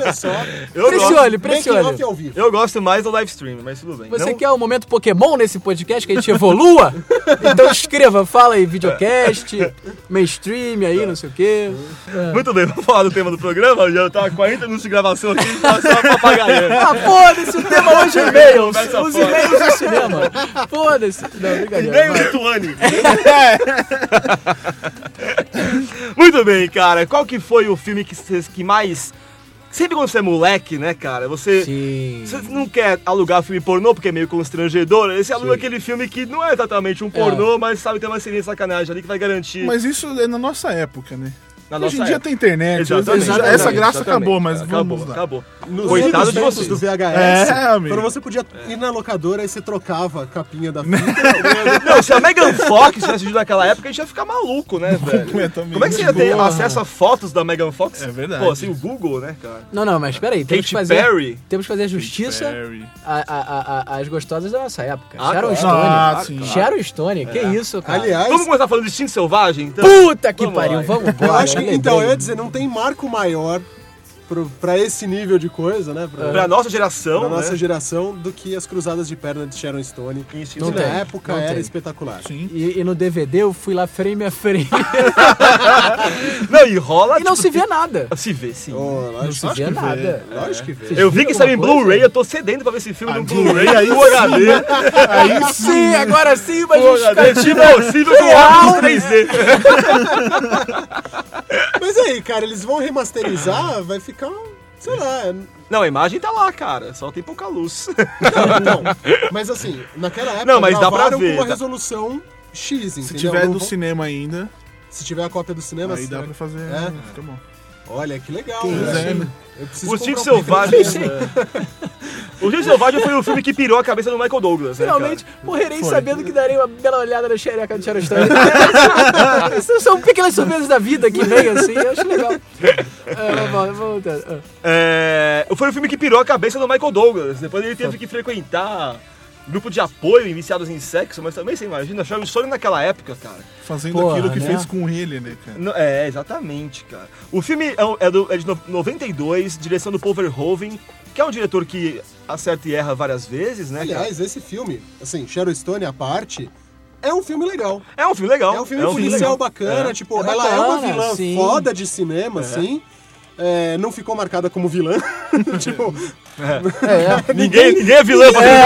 Olha só. Eu Pressione, gosto, pressione. off ao vivo. eu gosto mais do live stream, mas tudo bem. Você Não- quer um momento Pokémon nesse podcast que a gente evolua? então escreva, fala aí, videocast, mainstream aí, não sei o quê. Muito bem, vamos falar do tema do programa. Já tá 40 minutos de gravação aqui, tá só papagaiando. Ah, foda-se, o tema hoje é e-mails. Os e-mails do cinema. Foda-se. Não, brincadeira. Vai. Lituane. Muito bem, cara. Qual que foi o filme que, vocês- que mais... Sempre quando você é moleque, né, cara, você... Sim. Você não quer alugar filme pornô porque é meio constrangedor, você aluga aquele filme que não é exatamente um pornô, mas sabe ter uma ceninha de sacanagem ali que vai garantir Mas isso é na nossa época, né? Na Hoje em dia época. tem internet. Exatamente, essa exatamente, graça exatamente. acabou, mas acabou, vamos lá. acabou. Nos Coitado de vocês. do VHS, É, amigo. quando você podia ir na locadora e você trocava a capinha da fita. Não, se a Megan Fox tivesse surgido naquela época, a gente ia ficar maluco, né, velho? Completamente. Como é que você ia ter Porra. acesso a fotos da Megan Fox? É verdade. Pô, assim, o Google, né, cara? Não, não, mas peraí. Temos Katy que fazer, Perry? Temos que fazer justiça às gostosas da nossa época. Ah, Sharon claro. Stone. Ah, sim. Sharon Stone, que isso, cara. Aliás, Vamos começar falando de Instinto Selvagem, então? Puta que Vamos pariu, vamos embora. Então, eu ia dizer, não tem marco maior pro, pra esse nível de coisa, né? Pra, Pra nossa geração, pra nossa né? geração, do que as cruzadas de perna de Sharon Stone. Instinto Que Não na tem, época não era tem. espetacular. Sim. E, e no DVD eu fui lá frame a frame. Não, e rola... e não tipo, se vê nada. Se vê, sim. Oh, Não se vê nada. lógico que vê. Eu vi que saiu em? Blu-ray, eu tô sedento pra ver esse filme no Ah, Blu-ray, aí Full HD. Aí Sim, agora sim, mas Full HD, tipo possível com óculos 3D. Mas aí, cara, eles vão remasterizar, vai ficar, sei lá. Não, a imagem tá lá, cara, só tem pouca luz. Não, não. Mas assim, naquela época Não, mas dá pra ver, com uma resolução X, entendeu? Se tiver do cinema ainda, Se tiver a cópia do cinema, aí dá será pra fazer. É? Fica bom. Olha, que legal. Pois né? né? Eu preciso O um Selvagem. Foi o filme que pirou a cabeça do Michael Douglas, né, cara? Finalmente morrerei Foi. sabendo que darei uma bela olhada na xereca de Sharon Stone. Essas são pequenas surpresas da vida que vem assim, eu acho legal. É, vamos, vamos, vamos, É, foi o filme que pirou a cabeça do Michael Douglas. Depois ele teve que frequentar grupo de apoio em viciados em sexo, mas também você imagina, Sharon Stone naquela época, cara. Fazendo Porra, aquilo que né? fez com ele, né, cara? No- é, exatamente, cara. O filme é, é do- é de no- 92, direção do Paul Verhoeven, que é um diretor que acerta e erra várias vezes, né, cara? Aliás, esse filme, assim, Sharon Stone à parte, é um filme legal. É um filme legal. É um filme policial legal. bacana, É. tipo, É ela é uma bacana, vilã sim. foda de cinema, assim. É, não ficou marcada como vilã. tipo, Ninguém, ninguém é vilã pra é,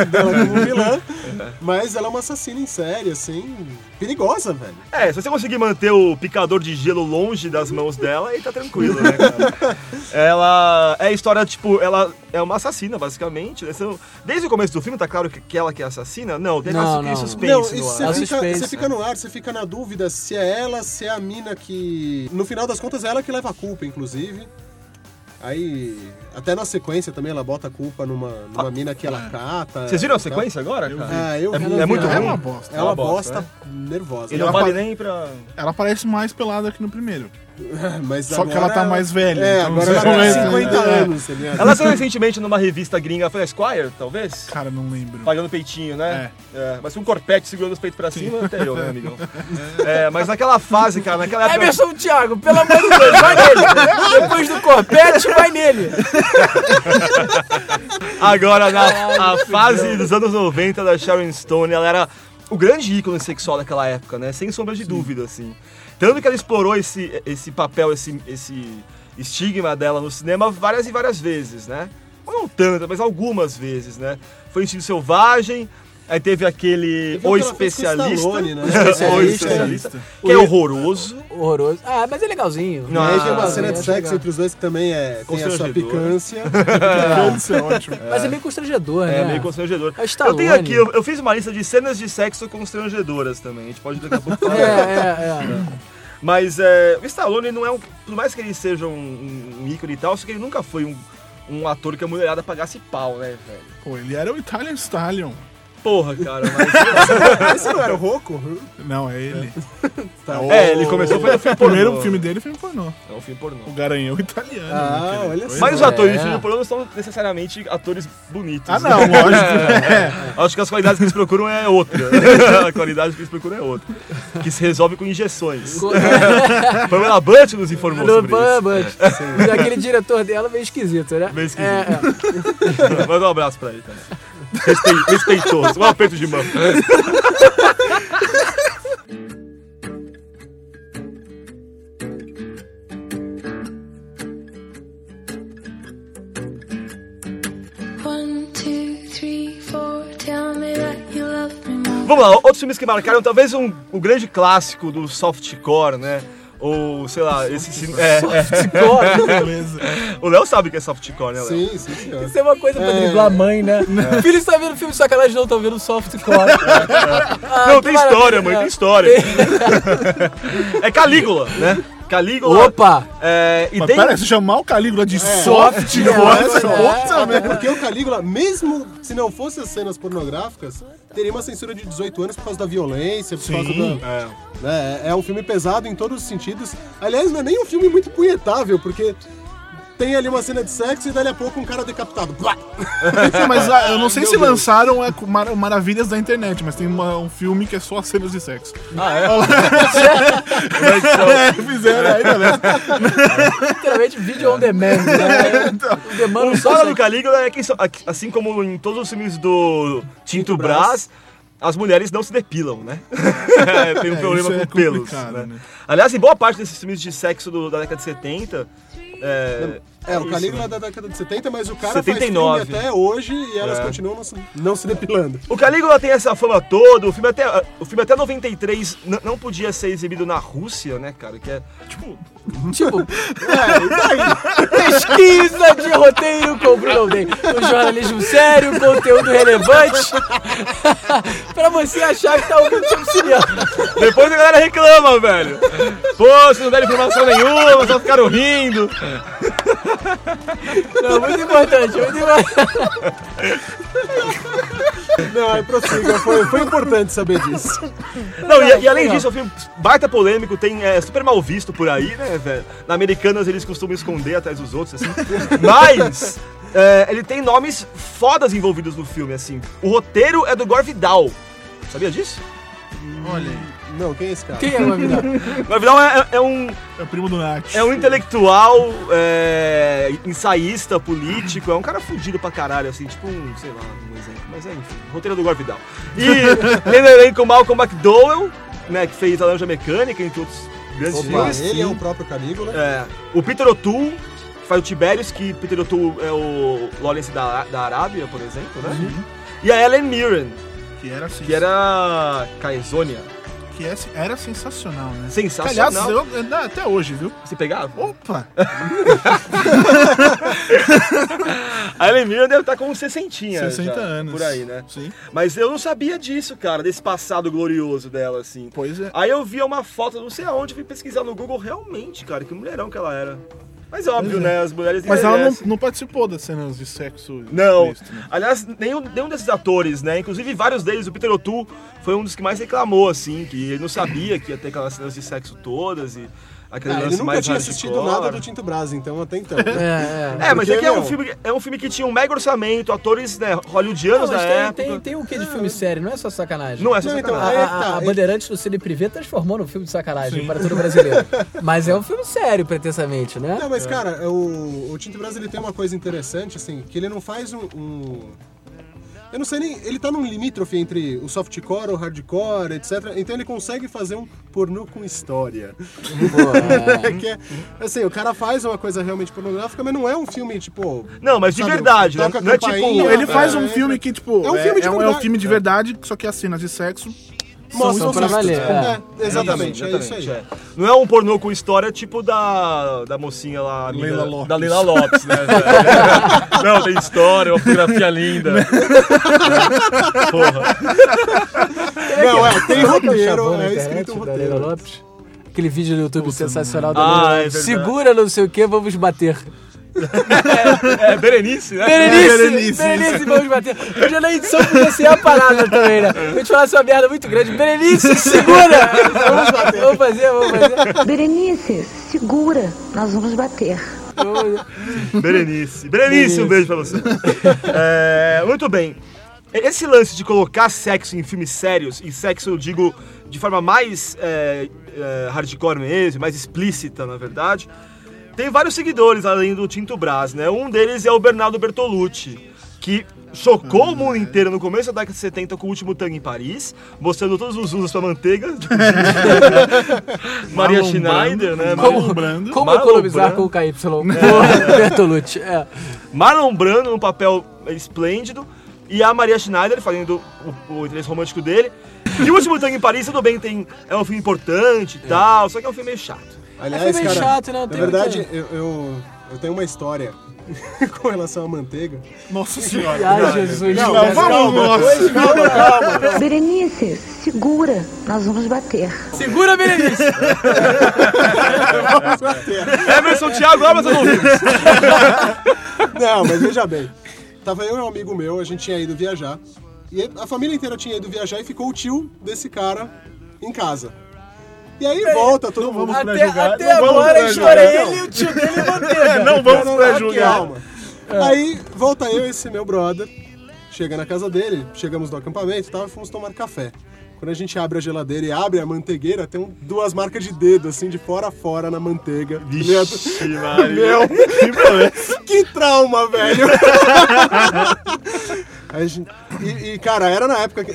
é, dela como vilã. Mas ela é uma assassina em série, assim, perigosa, velho. É, se você conseguir manter o picador de gelo longe das mãos dela, aí tá tranquilo, né, cara? ela é a história, tipo, ela é uma assassina, basicamente. né? Desde o começo do filme, tá claro que, ela que é assassina? Não, tem Não, não. suspense Não, no ar. você É fica, suspense, você fica no ar, você fica na dúvida se é ela, se é a mina que. No final das contas, é ela que leva a culpa, inclusive. Aí, até na sequência também, ela bota a culpa numa, numa mina que ela cata. Vocês viram a sequência agora, cara? Ah, eu É- vi. é muito É ruim? uma bosta. É uma uma bosta, bosta nervosa. Ele não Ela vale nem pra... Ela parece mais pelada que no primeiro. Mas Só que ela tá mais velha, É, então agora ela tem entra, 50 é. anos, tá? Ela saiu recentemente numa revista gringa, foi a Esquire, talvez? Cara, não lembro. Pagando peitinho, né? É. mas com um corpete segurando os peitos pra cima, até eu, né, amigão? É, mas naquela fase, cara, naquela época. Emerson Thiago, pelo amor de Deus, vai nele. Depois do corpete, vai nele. Agora, na a fase dos anos 90 da Sharon Stone, ela era o grande ícone sexual daquela época, né? Sem sombra de dúvida, assim. Tanto que ela explorou esse, esse papel, esse, esse estigma dela no cinema várias e várias vezes, né? Ou não tantas, mas algumas vezes, né? Foi Instinto Selvagem, aí teve aquele Teve O o com Especialista, Stallone, né? o Especialista. Especialista, que é horroroso. Horroroso. Ah, mas é legalzinho. Não, E aí tem uma Ah, cena de sexo legal. entre os dois que também é, tem a sua Constrangedor. picância. Isso é ótimo. Mas é meio constrangedor, É, né? meio constrangedor. É Eu tenho aqui, eu, eu fiz uma lista de cenas de sexo constrangedoras também. A gente pode daqui a pouco falar. É, é, é. Mas é, o Stallone não é um. Por mais que ele seja um, um- ícone e tal, só que ele nunca foi um, um ator que a mulherada pagasse pau, né, velho? Pô, ele era o Italian Stallion. Porra, cara, mas. Esse não era o Rocco? Não, é ele. Tá. é, ele começou foi filme O pornô. primeiro filme dele foi um pornô. É um filme pornô. O Garanhão italiano. Ah, né, que ele olha só. Mas os É. atores de filme pornô não são necessariamente atores bonitos. Ah, né? não, lógico. É. Acho que as qualidades que eles procuram é outra. a qualidade que eles procuram é outra. Que se resolve com injeções. Pamela Bunt nos informou No sobre isso. Bambam. Aquele diretor dela meio esquisito, né? Meio esquisito. É, é. Manda um abraço pra ele também. Respei- Respeitoso. Um aperto de mão. Vamos lá, outros filmes que marcaram, talvez um, o grande clássico do softcore, né? Ou, sei lá, esse... cin- É, é. Beleza. O Léo sabe o que é softcore, né, Léo? Sim, sim, senhor. Isso é uma coisa pra driblar a mãe, né? Filho está vendo filme, que elas não estão vendo softcore. Ah, Não, tem história, mãe, tem história. é Calígula, né? Calígula. Opa! É, e Mas tem... pera, se chamar o Calígula de soft, é, é. outra Até porque o Calígula, mesmo se não fosse as cenas pornográficas, teria uma censura de 18 anos por causa da violência, por causa Sim. da. né, é um filme pesado em todos os sentidos. Aliás, não é nem um filme muito punhetável, porque tem ali uma cena de sexo e dali a pouco um cara decapitado. Blá! Mas ah, eu não sei Meu se Deus. lançaram é, com mar- maravilhas da internet, mas tem uma- um filme que é só cenas de sexo. Ah, é? É, fizeram aí, galera. Literalmente vídeo on demand, né? O demanda O só foda do Calígula é que, assim como em todos os filmes do Tinto Brás, as mulheres não se depilam, né? Tem um É, problema isso é com pelos. Né? né? Aliás, em boa parte desses filmes de sexo do- da década de 70. É, É, o Calígula é da década de 70, mas o cara 79. faz filme até hoje e elas É. continuam não se, não se depilando. O Calígula tem essa fama toda, o filme até, o filme até 93 n- não podia ser exibido na Rússia, né, cara? Que é, tipo, Tipo, pesquisa de roteiro com o Bruno Alden. O jornalismo sério, conteúdo relevante. pra você achar que tá ouvindo sobre cinema. Depois a galera reclama, velho. Pô, vocês não deram informação nenhuma, só ficaram rindo. Não, muito importante, muito importante. Não, aí prossiga, foi, foi importante saber disso. Não, e, e além disso, é um filme baita polêmico, tem é, super mal visto por aí, né, velho? Na Americanas eles costumam esconder atrás dos outros, assim. Mas é, ele tem nomes fodas envolvidos no filme, assim. O roteiro é do Gore Vidal. Sabia disso? Olha aí. Não, quem é esse cara? Quem é o Gavidal? O Vidal é, é um, É o primo do Nath. é um intelectual, é, ensaísta, político, é um cara fudido pra caralho, assim, tipo um, sei lá, um exemplo. Mas é, enfim, roteiro do Gore Vidal. E tem no elenco o Malcolm McDowell, né, que fez A Laranja Mecânica, entre outros grandes Opa, filmes. ele é o próprio Calígula. É, o Peter O'Toole, que faz o Tiberius, que Peter O'Toole é o Lawrence da, da Arábia, por exemplo, né? E a Ellen Mirren, Que era, assim, que era Caesonia. Que é- era sensacional, né? Sensacional. Aliás, eu, até hoje, viu? Se pegava? Opa! A Mirren deve estar com uns 60, 60 já, anos. Por aí, né? Sim. Mas eu não sabia disso, cara, desse passado glorioso dela, assim. Pois é. Aí eu via uma foto, não sei aonde, fui pesquisar no Google, realmente, cara, que mulherão que ela era. Mas óbvio, é. né, as mulheres Mas ela não, não participou das cenas de sexo. Não. explícito, né? Aliás, nenhum, nenhum desses atores, né? Inclusive vários deles, o Peter O'Toole foi um dos que mais reclamou, assim, que ele não sabia que ia ter aquelas cenas de sexo todas e aquele Ah, ele lance nunca mais tinha hardcore. assistido nada do Tinto Brás, então até então. É, é. É, mas é que é um, filme, é um filme que tinha um mega orçamento, atores né, hollywoodianos Não, mas da tem, época. tem, tem o que de filme sério, não é só sacanagem. Não é só Não, então, sacanagem. A, é que a- tá, a Bandeirantes do Cine Privé transformou num filme de sacanagem para todo brasileiro. Mas é um filme sério, pretensamente, né? Não, mas cara, o, o Tinto Brás ele tem uma coisa interessante, assim, que ele não faz um. um- Eu não sei nem. Ele tá num limítrofe entre o softcore, o hardcore, etc. Então ele consegue fazer um pornô com história. que é, assim, o cara faz uma coisa realmente pornográfica, mas não é um filme, tipo. Não, mas de sabe, verdade, né? Não é tipo- Ele faz um é, filme que, tipo, É um filme de é, um, é um verdade. filme de verdade, só que as cenas de sexo Mostra São pra valer, É, é. exatamente, é isso aí. é. Não é um pornô com história tipo da, da mocinha lá, amiga Leila da- Lopes. da Leila Lopes, né? Não, tem história, uma fotografia linda. Porra. Não, é, tem Será que é roteiro, é internet escrito um da Leila roteiro. Lopes? Aquele vídeo no YouTube sensacional da Ah, Leila é Lopes. Segura não sei o que, vamos bater. É, Berenice, né? Berenice, Berenice, Berenice, vamos bater. Hoje na edição podia ser a parada também, né? A gente falasse uma merda muito grande. Berenice, segura! Vamos bater. Vamos fazer, vamos fazer. Berenice, segura, nós vamos bater. Berenice. Berenice, um beijo pra você. É, muito bem. Esse lance de colocar sexo em filmes sérios, e sexo eu digo de forma mais é, é, hardcore mesmo, mais explícita, na verdade, tem vários seguidores além do Tinto Brás, né? Um deles é o Bernardo Bertolucci, que chocou o mundo inteiro no começo da década de 70 com o último tango em Paris, mostrando todos os usos pra manteiga. Maria Schneider, né? Marlon Brando. Como Marlon economizar Brando. com o KY? O Bertolucci. É. Marlon Brando num papel esplêndido e a Maria Schneider fazendo o, o interesse romântico dele. E o último Tango em Paris, tudo bem, tem, é um filme importante e tal, só que é um filme meio chato. Aliás, É cara, chato, né? na verdade, eu, eu, eu tenho uma história com relação à manteiga. Nossa senhora. Ai, Jesus. Não, Não, mas calma, calma, calma. Berenice, segura, nós vamos bater. Segura, Berenice. Emerson Thiago, Amazon. Não, mas veja bem. Tava eu e um amigo meu, a gente tinha ido viajar. E a família inteira tinha ido viajar e ficou o tio desse cara em casa. E aí volta todo mundo. vamos Até, julgar, até agora a história é ele e o tio dele manteiga. Não vamos Não, pré-julgar. Calma. Aí volta eu e esse meu brother. Chega na casa dele, chegamos no acampamento e tal, e fomos tomar café. Quando a gente abre a geladeira e abre a manteigueira, tem um- duas marcas de dedo, assim, de fora a fora na manteiga. Vixe, Meu, Maria. que trauma, velho! Gente- e, e, cara, era na época que.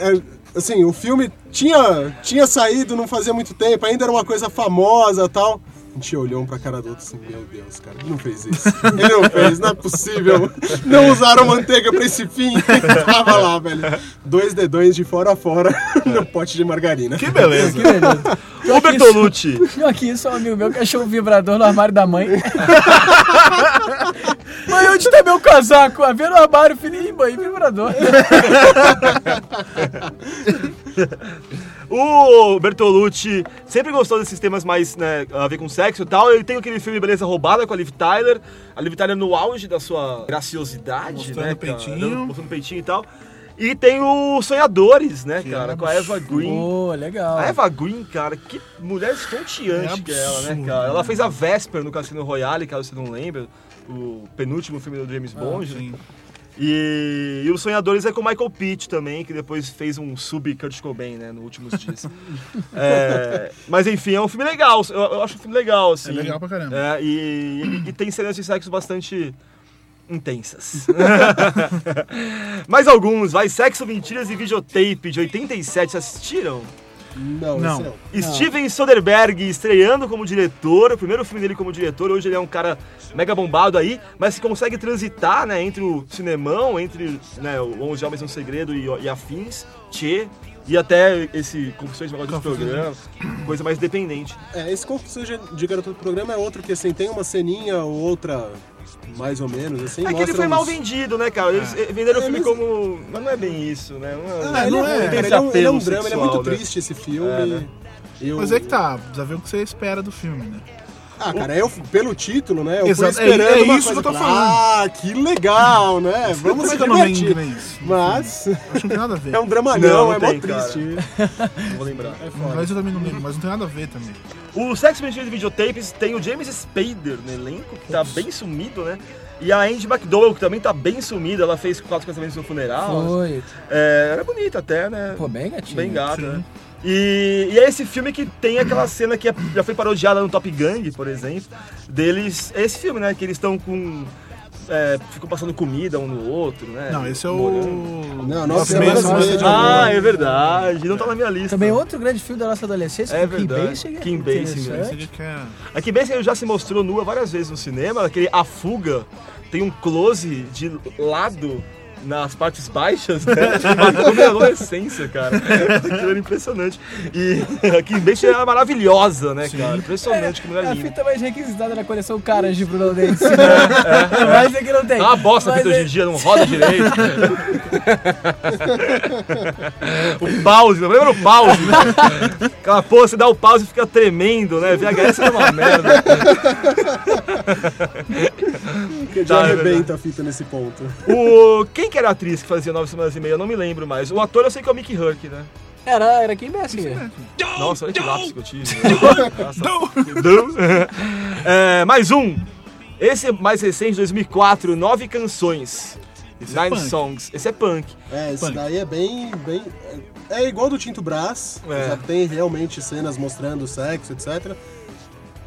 Assim, o filme tinha, tinha saído não fazia muito tempo, ainda era uma coisa famosa tal. A gente olhou um pra cara do outro assim, meu Deus, cara, ele não fez isso. Ele não fez, não é possível. Não usaram manteiga pra esse fim. Tava lá, velho. Dois dedões de fora a fora no pote de margarina. Que beleza. Que beleza. O Bertolucci. Pior que isso, é um amigo meu que achou um vibrador no armário da mãe. mãe, onde tá meu casaco? Ah, vê no armário, filho. Ih, mãe, vibrador. O Bertolucci sempre gostou desses temas mais né, a ver com sexo e tal. Ele tem aquele filme Beleza Roubada com a Liv Tyler. A Liv Tyler no auge da sua graciosidade, Mostrando né? o peitinho. Cara, mostrando o peitinho e tal. E tem o Sonhadores, né, cara? Com a Eva Green. Pô, legal. A Eva Green, cara, que mulher estonteante É que é ela, né, cara? Ela fez a Vesper no Cassino Royale, caso você não lembre. O penúltimo filme do James Bond. né? Sim. E, e o Sonhadores é com o Michael Pitt também, que depois fez um sub Kurt Cobain, né, nos últimos dias. É, mas enfim, é um filme legal, eu, eu acho um filme legal, assim. É legal pra caramba. É, e, e- e tem cenas de sexo bastante intensas. Mais alguns, vai, Sexo, Mentiras e Videotape, de 87, vocês assistiram? Não, Não. Steven Soderbergh estreando como diretor, o primeiro filme dele como diretor, hoje ele é um cara mega bombado aí, mas que consegue transitar, né, entre o cinemão, entre né, o 11 Homens no Segredo e, e afins, Tchê, e até esse Confissões de Negócio de Programa, coisa mais dependente. É, esse Confissões de- Garoto do Programa é outro que, assim, tem uma ceninha ou outra, mais ou menos, assim. É que ele foi mal uns- vendido, né, cara? Eles eh, venderam o É, filme mas- como... Mas não é bem isso, né? Não Ah, ele, não é, tem cara, ele, é um, ele é um drama, ele é sexual, muito né? triste esse filme. É, né? Eu- Mas é que tá, precisa ver o que você espera do filme, né? Ah, cara, eu, pelo título, né? Eu Exato, fui é- esperando é uma isso coisa, que eu tô Ah, que legal, né? Vamos se é que é o nome em divertir. inglês? Mas Acho que não tem nada a ver. é um dramalhão, Não, é não mó tem, cara. triste. Não vou lembrar. É foda. inglês eu também não lembro, mas não tem nada a ver também. O Sex Machine de Videotapes tem o James Spader no elenco, que tá bem sumido, né? E a Andy McDowell, que também tá bem sumida, ela fez quatro casamentos no funeral. Foi. É, era bonita até, né? Pô, bem gatinho. Bem gata, Sim. né? E, e é esse filme que tem aquela cena que é- já foi parodiada no Top Gang, por exemplo, deles. É esse filme, né? Que eles estão com. É, ficam passando comida um no outro, né? Não, esse é o. Não, e Meia de Ah, é verdade. Não tá na minha lista. Também outro grande filme da nossa adolescência, É Kim. Basinger. Kim Basinger. Esse interessante. aqui que é. A Kim Basinger já se mostrou nua várias vezes no cinema, aquele A Fuga tem um close de lado nas partes baixas, né? Tipo, marcou minha adolescência, cara. Aquilo era impressionante. E a Kim Basinger era maravilhosa, né, cara? Impressionante, que É mulher a linda. fita mais requisitada na coleção Caras de Bruno Dentes. né? Mas aqui não tem. É uma bosta a fita é- hoje em dia, não roda direito. o pause, lembra o pause? Aquela porra, você dá o pause e fica tremendo, né? VHS é uma merda. Que já Tá, é arrebenta a fita nesse ponto. O... Quem que era a atriz que fazia Nove Semanas e Meia? Eu não me lembro mais. O ator eu sei que é o Mickey Herc, né? Era, era Kim Basinger. Nossa, olha que lápis que eu tive. Nossa. É, mais um. Esse é mais recente, 2004, Nove Canções. Esse é Nine punk. Songs. Esse é punk. É, esse Punk. daí é bem. bem é é igual do Tinto Brás, É. já tem realmente cenas mostrando sexo, etc.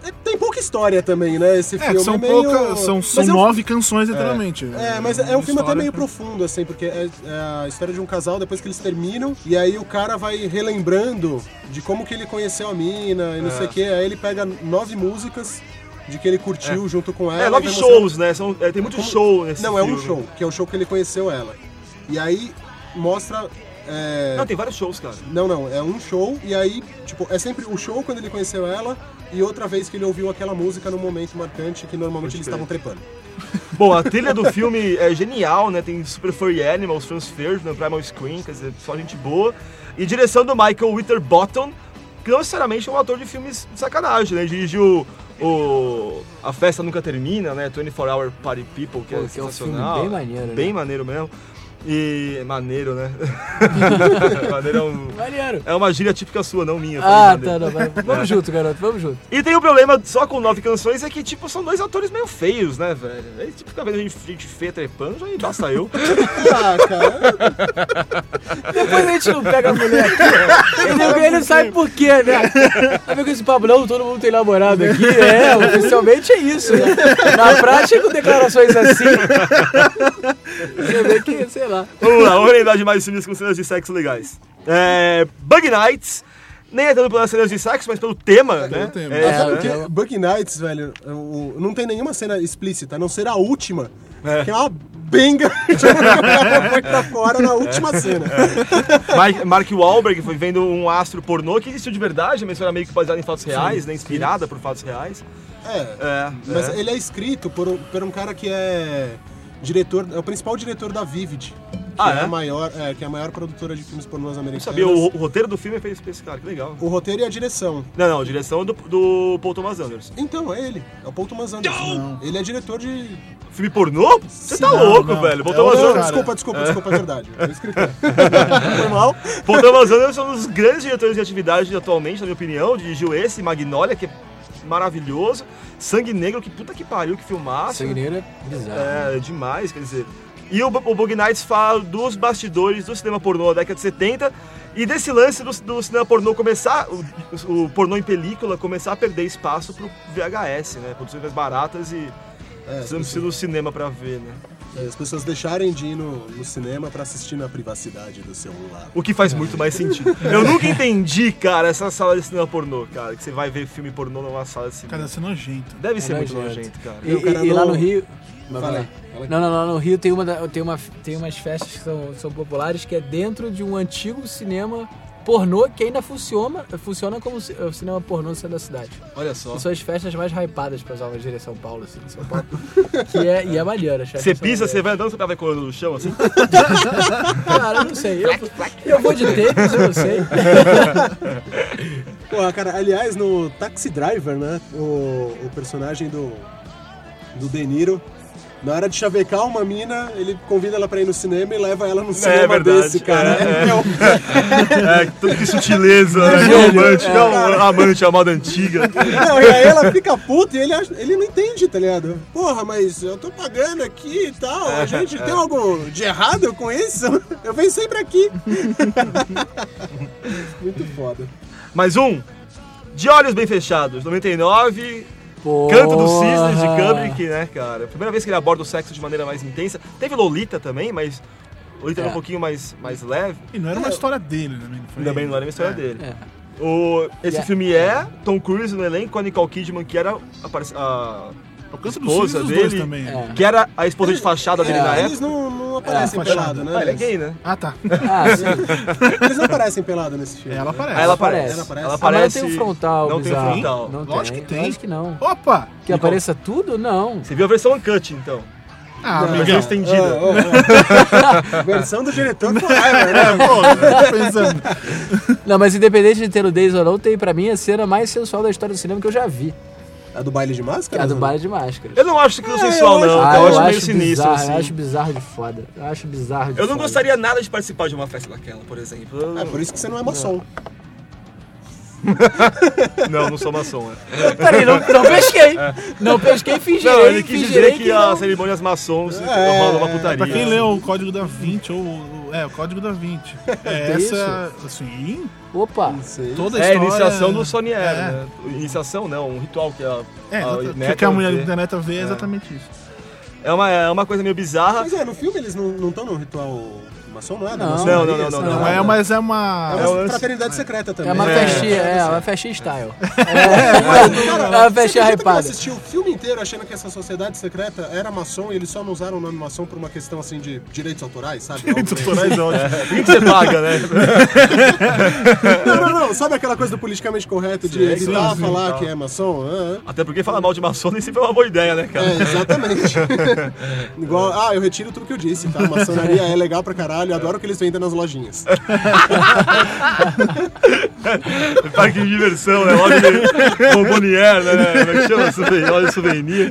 É, tem pouca história também, né? Esse É, filme são é meio... poucas. São, são é um- nove canções, literalmente. É, mas é um filme até meio profundo, assim, porque é, é a história de um casal depois que eles terminam, e aí o cara vai relembrando de como que ele conheceu a mina e não sei o que, aí ele pega nove músicas de que ele curtiu junto com ela. É, nove shows, né? São, é, tem muito Como- show nesse Não, é um filme. show, que é o show que ele conheceu ela. E aí mostra. É, Não, tem vários shows, cara. Não, não, é um show e aí, tipo, é sempre o show quando ele conheceu ela e outra vez que ele ouviu aquela música num momento marcante que normalmente eles estavam trepando. Bom, a trilha do filme é genial, né? Tem Super Furry Animals, Franz Ferdinand, Primal Screen, quer dizer, só gente boa. E direção do Michael Winterbottom, que não necessariamente é um ator de filmes de sacanagem, né? Dirigiu o A Festa Nunca Termina, né? 24 Hour Party People, que Pô, é que é um filme sensacional. bem maneiro, né? Bem maneiro mesmo. E maneiro, né? maneiro é, um- Maneiro. é uma gíria típica sua, não minha. eu Ah, tá, não, mas vamos junto, garoto, vamos junto. E tem o problema só com nove canções é que, tipo, são dois atores meio feios, né, velho? Aí, tipo, fica vendo gente, gente feia trepando, já basta eu. Ah, cara, Depois a gente não pega a mulher aqui, ó. ele, ele não sabe por quê, né? Tá vendo com esse papo, não, todo mundo tem namorado aqui. É, oficialmente é isso, né? Na prática, com declarações assim. Você vê que, sei lá. Vamos lá, vamos lembrar de mais filmes com cenas de sexo legais. É, Bug Nights, nem é tanto pelas cenas de sexo, mas pelo tema, né? tema. É, Ah, sabe né? o que? Bug Nights, velho, o- não tem nenhuma cena explícita, a não ser a última, É. que é uma benga foi pra fora na última cena. Mike- Mark Wahlberg foi vendo um astro pornô que existiu de verdade, mas era meio que baseado em fatos reais, né? Inspirada por fatos reais. É, É, mas é. ele é escrito por por um cara que é diretor, é o principal diretor da Vivid. Que Ah, é? é? A maior, é, que é a maior produtora de filmes pornôs Não americanos. sabia, o, o roteiro do filme é feito pra esse cara, que legal. O roteiro e a direção. Não, não, a direção é do, do Paul Thomas Anderson. Então, é ele. É o Paul Thomas Anderson. Ele é diretor de... Filme pornô? Você tá Não, louco, não. velho. Paul É Thomas Não, Anderson. cara. desculpa, desculpa, desculpa, é verdade. É o escritor. Foi mal. Paul Thomas Anderson é um dos grandes diretores de atividade atualmente, na minha opinião. Dirigiu esse, Magnolia, que é maravilhoso. Sangue Negro, que puta que pariu, que filmaço. Sanguineiro é bizarro. É, demais, quer dizer. E o, o Bug Nights fala dos bastidores do cinema pornô da década de 70 e desse lance do, do cinema pornô começar, o, o pornô em película começar a perder espaço pro VHS, né? Produções mais baratas e É, você não precisa cinema pra ver, né? É, As pessoas deixarem de ir no, no cinema pra assistir na privacidade do celular. O que faz muito mais sentido. Eu nunca entendi, cara, essa sala de cinema pornô, cara. Que você vai ver filme pornô numa sala de cinema. Cara, deve ser nogento. Deve ser É muito nojento. nojento, cara. E, o cara e- e lá não- no Rio. Mas Fala vai aí, lá. fala aí. Não, não, não. No Rio tem, uma, tem, uma, tem umas festas que são, são populares que é dentro de um antigo cinema pornô que ainda funciona, funciona como ci- o cinema pornô do centro da cidade. Olha só. Que são as festas mais hypadas usar uma gíria em São Paulo, assim, São Paulo. que é, e é maneiro. as Você pisa, você vai andando, você vai colando no chão, assim? Cara, eu não sei. Eu, eu vou de tênis, eu não sei. Pô, cara, aliás, no Taxi Driver, né? O, o personagem do, do De Niro, na hora de chavecar uma mina, ele convida ela pra ir no cinema e leva ela no cinema verdade, desse, cara. é, é. É, tudo que sutileza, né? Gênio, Romântico, é, amante, a moda antiga. Não, e aí ela fica puta e ele, ele não entende, tá ligado? Porra, mas eu tô pagando aqui e tal, a É, gente é. tem algo de errado com isso? Eu venho sempre aqui. Muito foda. Mais um. De Olhos Bem Fechados, 99. Porra. Canto dos Cisnes de Kubrick, né, cara? Primeira vez que ele aborda o sexo de maneira mais intensa. Teve Lolita também, mas Lolita era É. um pouquinho mais, mais leve. E não era uma história dele, né? Não foi- Também não era uma história É. dele. É. O, esse Yeah. filme é Tom Cruise no elenco, com a Nicole Kidman, que era a, a O canto dos os dois dele, também. É. que era a esposa de fachada dele É. na Eles época. não, não aparecem É, pelado, né? Ah, ele é gay, né? Ah, tá. Ah, sim. Eles não aparecem pelado nesse filme. Ela aparece. Ela aparece. aparece. Ela aparece. Ela Ah, mas não aparece. tem um frontal Não tem bizarro. frontal. Não Lógico que tem. Acho que não. Opa! Que apareça tudo? Não. Você viu a versão uncut, então? Ah, A versão amigão. estendida. Ô, ô, ô. Versão do diretor Forever, né? Pô, tô pensando. Não, mas independente de ter nudez ou não, tem pra mim a cena mais sensual da história do cinema que eu já vi. A do baile de Que é máscara? a do baile de máscaras. Eu não acho aquilo É, sensual, eu não. Ah, eu, acho meio sinistro, bizarro, assim. Eu acho bizarro de foda. Eu acho bizarro de Eu não foda. gostaria nada de participar de uma festa daquela, por exemplo. Eu- É por isso que você não é maçom. Não, não sou maçom. é. Peraí, não, não pesquei. Não pesquei, fingirei. Não, ele quis dizer que, não. as cerimônias maçons É, rolam uma putaria. Pra quem leu o Código da Vinci, ou. É, o Código da Vinci. É, Tem essa. Assim, Opa. Toda a É, a história. iniciação do Sonier, É. né? Iniciação não, um ritual que a, É, a neta que a mulher da neta vê é exatamente isso. É uma, é uma coisa meio bizarra. Mas é, no filme eles não estão num ritual não é? Não. Não, não, não, não, Não, parada? é, mas é uma. É É uma um- fraternidade secreta também. É uma É. festinha, é, uma festinha style. É uma festinha que eu hypada. assisti o filme inteiro achando que essa sociedade secreta era maçom e eles só não usaram o nome maçom por uma questão assim de direitos autorais, sabe? Direitos autorais, ótimo. Por que você paga, né? Não, não, não. Sabe aquela coisa do politicamente correto de evitar falar que é maçom? Até porque falar mal de maçom nem sempre é uma boa ideia, né, cara? É, exatamente. Igual, ah, eu retiro tudo que eu disse, tá? Maçonaria é legal pra caralho, adoro o que eles vendem nas lojinhas. Parque de diversão, né? Loja de bombonier, né? Como é que chama? Souven- Loja de souvenir.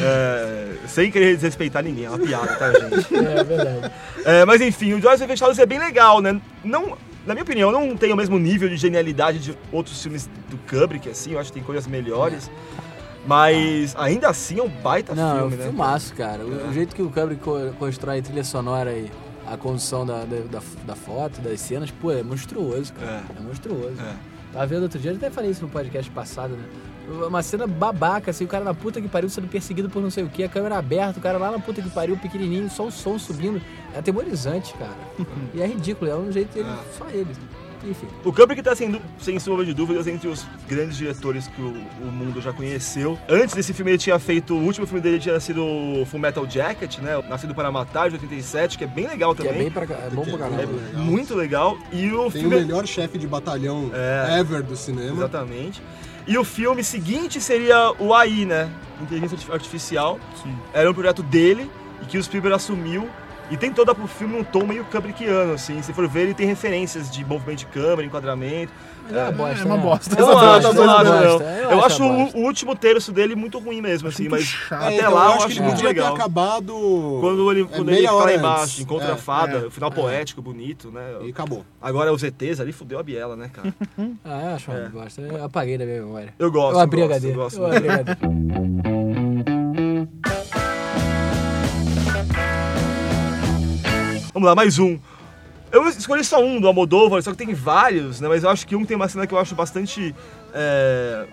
É, sem querer desrespeitar ninguém, é uma piada, tá, gente? É verdade. É, mas enfim, o Joyce Fechados é bem legal, né? Não, na minha opinião, não tem o mesmo nível de genialidade de outros filmes do Kubrick, assim, eu acho que tem coisas melhores. Mas ainda assim é um baita Não, é um filme, né? filmaço, cara. O, o jeito que o Kubrick co- constrói a trilha sonora e a condução da, da, da, foto, das cenas, pô, é monstruoso, cara. É, monstruoso. É. Tava vendo outro dia, eu até falei isso no podcast passado, né? Uma cena babaca, assim, o cara na puta que pariu sendo perseguido por não sei o que, a câmera aberta, o cara lá na puta que pariu, pequenininho, só o som subindo. É atemorizante, cara. e é ridículo, é um jeito dele, só ele. Enfim. O Kubrick tá sem, dú- sem sombra de dúvidas entre os grandes diretores que o, o mundo já conheceu. Antes desse filme ele tinha feito, o último filme dele tinha sido o Full Metal Jacket, né? Nascido para Matar, de 87, que é bem legal Que também. é bem pra, é bom pra caramba. É muito legal. E o Tem o filme... melhor chefe de batalhão É. ever do cinema. Exatamente. E o filme seguinte seria o AI, né? Inteligência Arti- Artificial. Sim. Era um projeto dele e que o Spielberg assumiu. E tem toda pro filme um tom meio Kubrickiano, assim. Se for ver, ele tem referências de movimento de câmera, enquadramento. Mas é uma bosta. é uma né? bosta. Eu não acho, bosta, não é. Eu acho o, o último terço dele muito ruim mesmo, assim, mas chato. até É, então, lá eu eu acho que muito podia ter legal. acabado. Quando ele, é, quando ele fica lá embaixo, encontra É, a fada, é, o final poético, bonito, né? E acabou. Agora os ETs ali fudeu a biela, né, cara? Ah, eu acho uma bosta. Eu apaguei da minha memória. Eu gosto, Eu abri eu gosto, HD. eu gosto Eu abri HD. Vamos lá, mais um. Eu escolhi só um do Almodóvar, só que tem vários, né? Mas eu acho que um tem uma cena que eu acho bastante é,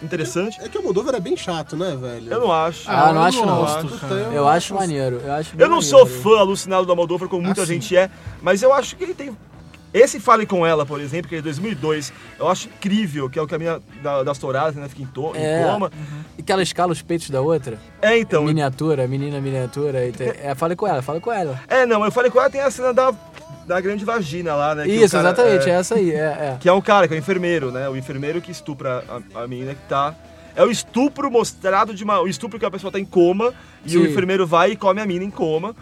interessante. É que o Moldover é bem chato, né, velho? Eu não acho. Ah, não eu acho não. gosto, Puta, cara. Eu acho maneiro. Eu, acho Eu não maneiro. sou fã alucinado do Almodóvar, como muita Ah, sim. gente é, mas eu acho que ele tem... Esse Fale Com Ela, por exemplo, que é de 2002, eu acho incrível, que é o caminho da, das touradas, né? Fica em, to, É. em coma. E que ela escala os peitos da outra? É, então... Miniatura, menina miniatura. E tem... É, fala com ela, fala com ela. É, não, eu falei com ela, tem a cena da, da grande vagina lá, né? Isso, cara- exatamente, é, é essa aí. É, é. Que é um cara, que é o enfermeiro, né? O enfermeiro que estupra a, a menina que tá. É o estupro mostrado de uma. O estupro que a pessoa tá em coma e o Sim. enfermeiro vai e come a mina em coma.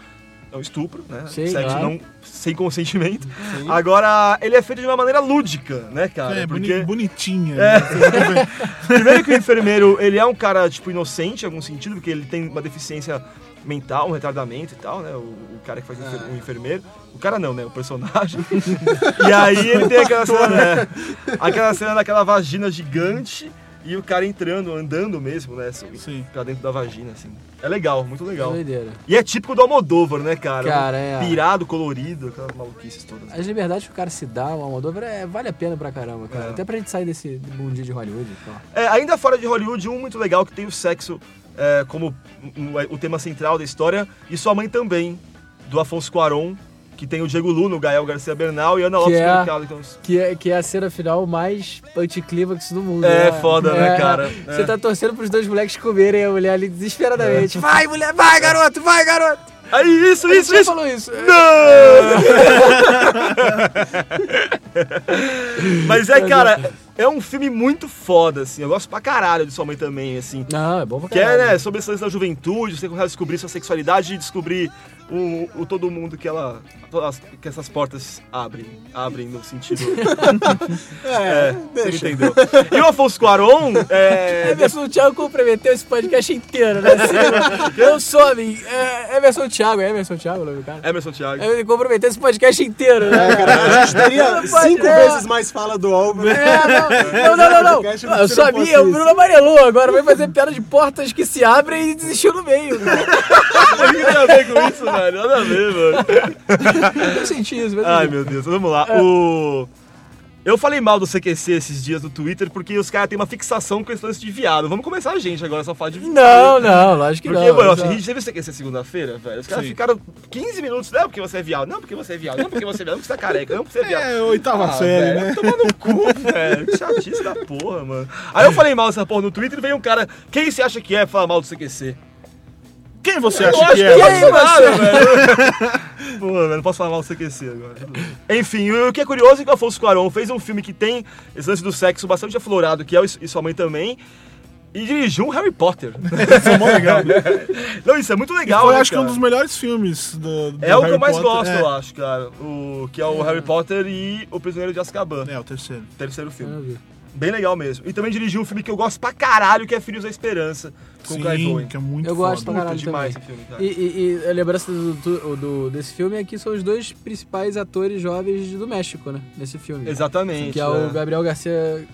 É um estupro, né? Sim, Sexo claro. não sem consentimento. Agora, ele é feito de uma maneira lúdica, né, cara? É, Porque bonitinha. É. né? Primeiro que o enfermeiro, ele é um cara, tipo, inocente em algum sentido, porque ele tem uma deficiência mental, um retardamento e tal, né? O, o cara que faz o enfer- o enfermeiro. O cara não, né? O personagem. e aí ele tem aquela cena, né? Aquela cena daquela vagina gigante e o cara entrando, andando mesmo, né? Assim, Pra dentro da vagina, assim. É legal, muito legal. É doideira. E é típico do Almodóvar, né, cara? Cara, é. Pirado, colorido, aquelas maluquices todas. As liberdades que o cara se dá, o Almodóvar, é, vale a pena pra caramba, cara. É. Até pra gente sair desse mundinho de Hollywood e tal. É, ainda fora de Hollywood, um muito legal que tem o sexo é, como o tema central da história, e sua mãe também, do Afonso Cuarón, que tem o Diego Luna, o Gael Garcia Bernal e Ana Que Lopes é, Mercado. que, é, que é a cena final mais anticlímax do mundo. É, né? foda, né, É, cara? Você É. tá torcendo pros dois moleques comerem a mulher ali desesperadamente. Vai, mulher, vai, garoto, vai, garoto! Aí, isso, A gente isso, já isso! falou isso. Mas é, cara, é um filme muito foda, assim. Eu gosto pra caralho de sua mãe também, assim. Não, é bom pra Que é, caralho. né, sobre lance da juventude, você começa a descobrir sua sexualidade e descobrir o, o todo mundo que ela. todas- que essas portas abrem. Abrem no sentido. É, você deixa. entendeu. E o Afonso Cuarón, é. Emerson Thiago comprometeu esse podcast inteiro, né? Eu some. É, Emerson Thiago, é Emerson Thiago o cara? Emerson Thiago. Ele comprometeu esse podcast inteiro, né? É, cara, a gente teria Não cinco é. vezes mais fala do Álvaro. É, não, não, não, não, Podcast não. Eu não sabia, fosse o. Bruno amarelou agora, vai fazer piada de portas que se abrem e desistiu no meio. cara. O que tem a ver com isso, velho? Nada a ver, mano. Eu senti isso, mas Ai, meu Deus, vamos lá. O... Eu falei mal do CQC esses dias no Twitter porque os caras têm uma fixação com esse lance de viado. Vamos começar a gente agora, só falar de viado. Não, não, lógico que porque, não. mano, Exato. a gente teve o CQC segunda-feira, velho. Os caras ficaram 15 minutos, não, porque você é viado, não, porque você é viado, não, porque você é viado, não, porque você é careca, não, porque você é viado. É, oitava Ah, série, velho, né? Toma no cu, velho. Que chatice da porra, mano. Aí eu falei mal dessa porra no Twitter e veio um cara, quem você acha que é falar mal do CQC? Quem você Eu acha acho que que é? é nada, velho. Pô, velho, não posso falar mal do CQC agora. Enfim, o que é curioso é que o Afonso Cuarón fez um filme que tem esse lance do sexo bastante aflorado, que é o E Sua Mãe Também, e dirigiu um Harry Potter. Isso é mó legal. Não, isso é muito legal, Foi, né, acho que um cara? dos melhores filmes do, do É o que eu mais Potter. gosto, é. eu acho, cara. O, que é o Harry Potter e O Prisioneiro de Azkaban. É, o terceiro. Terceiro Eu filme. Bem legal mesmo. E também dirigiu um filme que eu gosto pra caralho, que é Filhos da Esperança, com o Clive Sim, Owen. que é muito Eu gosto pra foda. caralho demais também. esse filme, cara. E, e- e a lembrança do, do- do- desse filme é que são os dois principais atores jovens do México, né? Nesse filme. Exatamente. Que é o Gabriel Garcia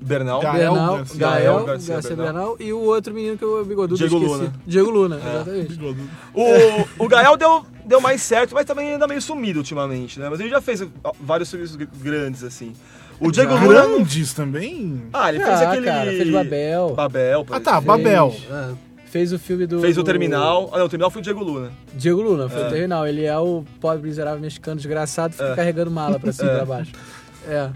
Bernal. Gael Bernal, Garcia- Gael Gael Garcia, Garcia Bernal. e o outro menino que eu bigodudo Diego esqueci. Luna. Diego Luna, É. exatamente. O, o Gael deu, deu mais certo, mas também anda meio sumido ultimamente, né? Mas ele já fez vários filmes gr- grandes, assim. O Diego Luna... Grandes também? Ah, ele fez Ah, aquele... cara, fez Babel. Babel, por Ah, tá, exemplo. Babel. É. Fez o filme do. Fez o Terminal. Ah, não, o Terminal foi o Diego Luna. Diego Luna, foi É. o Terminal. Ele é o pobre miserável mexicano desgraçado, fica É. carregando mala pra cima e É. pra baixo. É.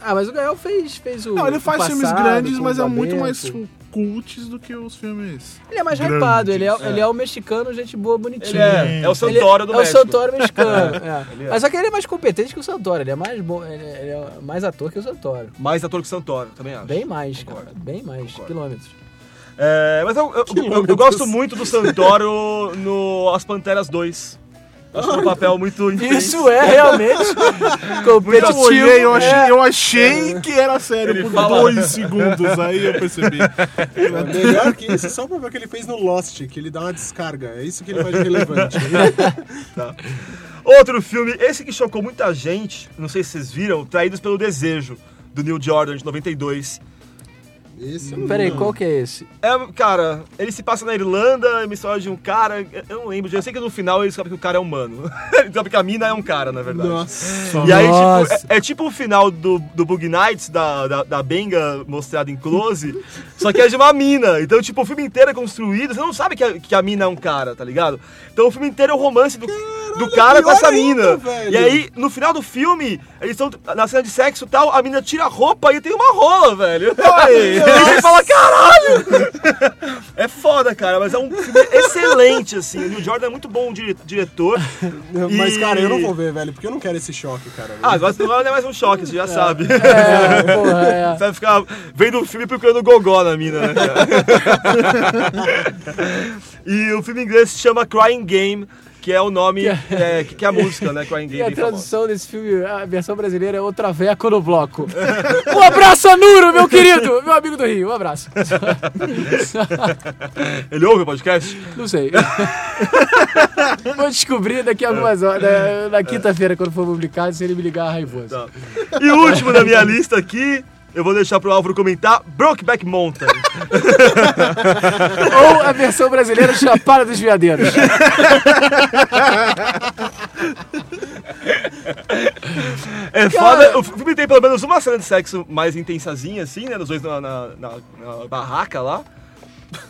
Ah, mas o Gael fez, fez o. Não, ele faz filmes Passado, grandes, com mas é muito mais cults do que os filmes. Ele é mais grandes. hypado, ele é, É. ele é o mexicano, gente boa, bonitinho. Ele é, é o Ele Santoro do é México. o Santoro mexicano. é. É. Mas só que ele é mais competente que o Santoro. Ele é mais bom, ele é, ele é mais ator que o Santoro. Mais ator que o Santoro, também acho. Bem mais, Concordo. cara. Bem mais. Concordo. Quilômetros. É, mas eu, eu, eu- eu gosto muito do Santoro no As Panteras 2. Acho que é um papel muito intenso. Isso é realmente Eu competitivo. olhei, eu achei, é. eu achei que era sério Ele por fala- dois segundos, aí eu percebi. É melhor que isso, só o que ele fez no Lost, que ele dá uma descarga. É isso que ele faz de relevante. Tá. Outro filme, esse que chocou muita gente, não sei se vocês viram, Traídos pelo Desejo, do Neil Jordan, de 92. Esse eu não Peraí, qual que é esse? É, cara, ele se passa na Irlanda, é uma história de um cara, eu não lembro, eu sei que no final ele descobre que o cara é humano. ele descobre que a mina é um cara, na verdade. Nossa. E aí, Nossa. tipo, é, é tipo o final do, do Bug Nights, da, da, da Benga mostrada em close, só que é de uma mina. Então, tipo, o filme inteiro é construído, você não sabe que a, que a mina é um cara, tá ligado? Então o filme inteiro é o romance do, do cara com essa ainda, mina. velho. E aí, no final do filme, eles estão na cena de sexo e tal, a mina tira a roupa e tem uma rola, velho. e você fala, caralho! é foda, cara, mas é um filme excelente, assim. O Neil Jordan é muito bom dire- diretor. Mas, E- cara, eu não vou ver, velho, porque eu não quero esse choque, cara. Ah, agora não é mais um choque, você já sabe. É, porra, é. Você vai ficar vendo o filme procurando gogó na mina, né, cara? e o filme inglês se chama Crying Game, que é o nome, é, que, que é a música, né? Que Ryan Gay E a famosa. tradução desse filme, a versão brasileira é O Traveco no Bloco. Um abraço, Anuro, meu querido! Meu amigo do Rio, um abraço. Ele ouve o podcast? Não sei. Vou descobrir daqui a algumas horas, na, na quinta-feira, quando for publicado, se ele me ligar raivoso. Tá. E o último da minha lista aqui, eu vou deixar pro Álvaro comentar, Brokeback Mountain. Ou a versão brasileira Chapada dos Veadeiros. É Cara- foda. O filme tem pelo menos uma cena de sexo mais intensazinha, assim, né? Dos dois na, na- na- na barraca lá.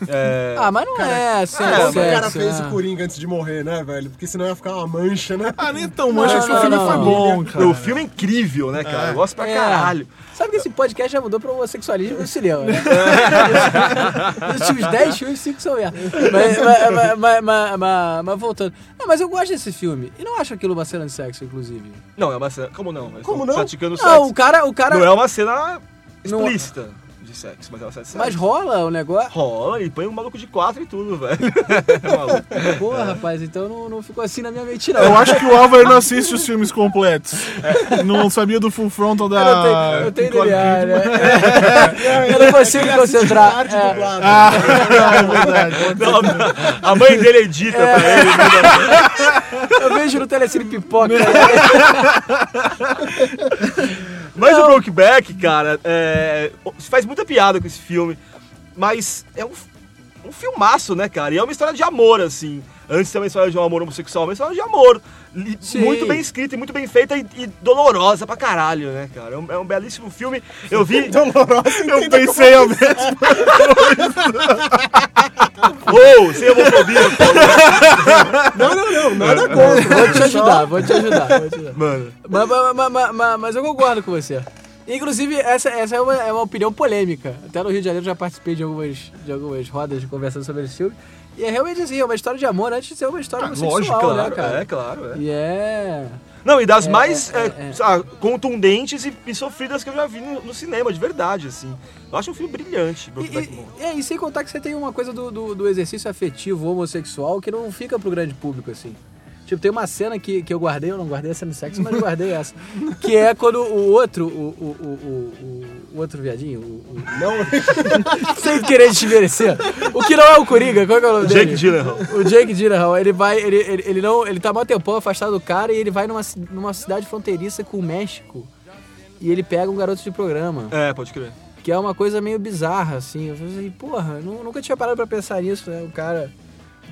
É... Ah, mas não é assim, É, é, o cara sexo, fez é. o Coringa antes de morrer, né, velho? Porque senão ia ficar uma mancha, né? Ah, nem tão mancha, Não, o filme não, foi não. bom, cara. O filme é incrível, né, cara? Eu gosto pra É. caralho. Sabe que esse podcast já mudou para o homossexualismo no cinema, né? Os últimos 10 filmes, 5 são merda. Mas, mas, mas, mas, mas- mas- mas voltando. Não, mas eu gosto desse filme. E não acho aquilo uma cena de sexo, inclusive. Não, é uma cena. Como não? Eles Como não? Praticando Não, sexo. o cara. O cara Não é uma cena Não- explícita de sexo, mas é uma cena de sexo. Mas rola o negócio. Rola e põe um maluco de quatro e tudo, velho. É maluco. Porra, rapaz, então não, não ficou assim na minha mente, não. Eu acho que o Álvaro não assiste os filmes completos. Não sabia do full frontal da. Eu não tenho, eu tenho DNA, né? Eu não consigo me concentrar. Arte É. dublada. Ah, é verdade. pode ser. Não, a mãe dele edita É. pra ele. manda- Eu vejo no Telecine Pipoca. Mas o Brokeback, cara, é, se faz muita piada com esse filme, mas é um, um filmaço, né, cara? E é uma história de amor, assim. Antes ser uma história de um amor homossexual, é uma história de amor. Sim. Muito bem escrita e muito bem feita e, e dolorosa pra caralho, né, cara? É um, é um belíssimo filme. Eu vi. Dolorosa, Eu pensei ao mesmo. Uou, sem homofobia. Não, não, não, nada contra. Vou te ajudar, vou te ajudar. Vou te ajudar. Mano. Mas, mas, mas- mas- mas- mas eu concordo com você. Inclusive, essa, essa é, uma, é uma opinião polêmica. Até no Rio de Janeiro já participei de algumas, de algumas rodas de conversando sobre esse filme. E é realmente assim, é uma história de amor antes de ser uma história homossexual, Lógico, claro. né, cara? É, claro. É. E é... Não, e das É, mais é, é, é. lá, contundentes e, e sofridas que eu já vi no, no cinema, de verdade, assim. Eu acho um filme brilhante, E, Brokeback Mountain. é, e sem contar que você tem uma coisa do, do, do exercício afetivo homossexual que não fica pro grande público, assim. Tipo, tem uma cena que, que eu guardei, eu não guardei a cena de sexo, mas guardei essa. Que é quando o outro, o, o, o, o, o outro viadinho, o, o- Não, sem querer desmerecer, o que não é o Coringa, qual que é o nome dele? Jake Gyllenhaal. O Jake Gyllenhaal, ele vai, ele, ele, ele não, ele tá mó tempão afastado do cara e ele vai numa, numa cidade fronteiriça com o México e ele pega um garoto de programa, É, pode crer. que é uma coisa meio bizarra, assim. Eu falei assim, porra, nu- nunca tinha parado pra pensar nisso, né? O cara,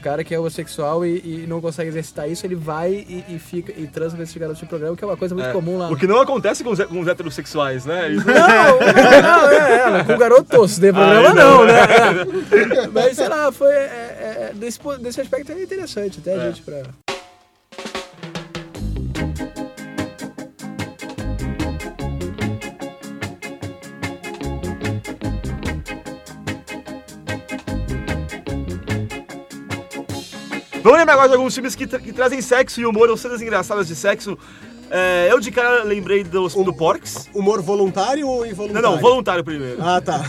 cara que é homossexual e, e não consegue exercitar isso, ele vai e, e fica e transa com esse garoto de programa, que é uma coisa muito É. comum lá. O que não acontece com os, com os heterossexuais, né? Eles- Não, não, não, é, é, com o garoto, se tem problema Ai, não, não. né? É. Mas sei lá, foi. é, é, desse, desse aspecto é interessante, até a gente pra. Vamos lembrar agora de alguns filmes que, tra- que trazem sexo e humor, ou cenas engraçadas de sexo. É, eu de cara lembrei do, do Porks. humor voluntário ou Não, involuntário? não, voluntário primeiro. Ah, tá.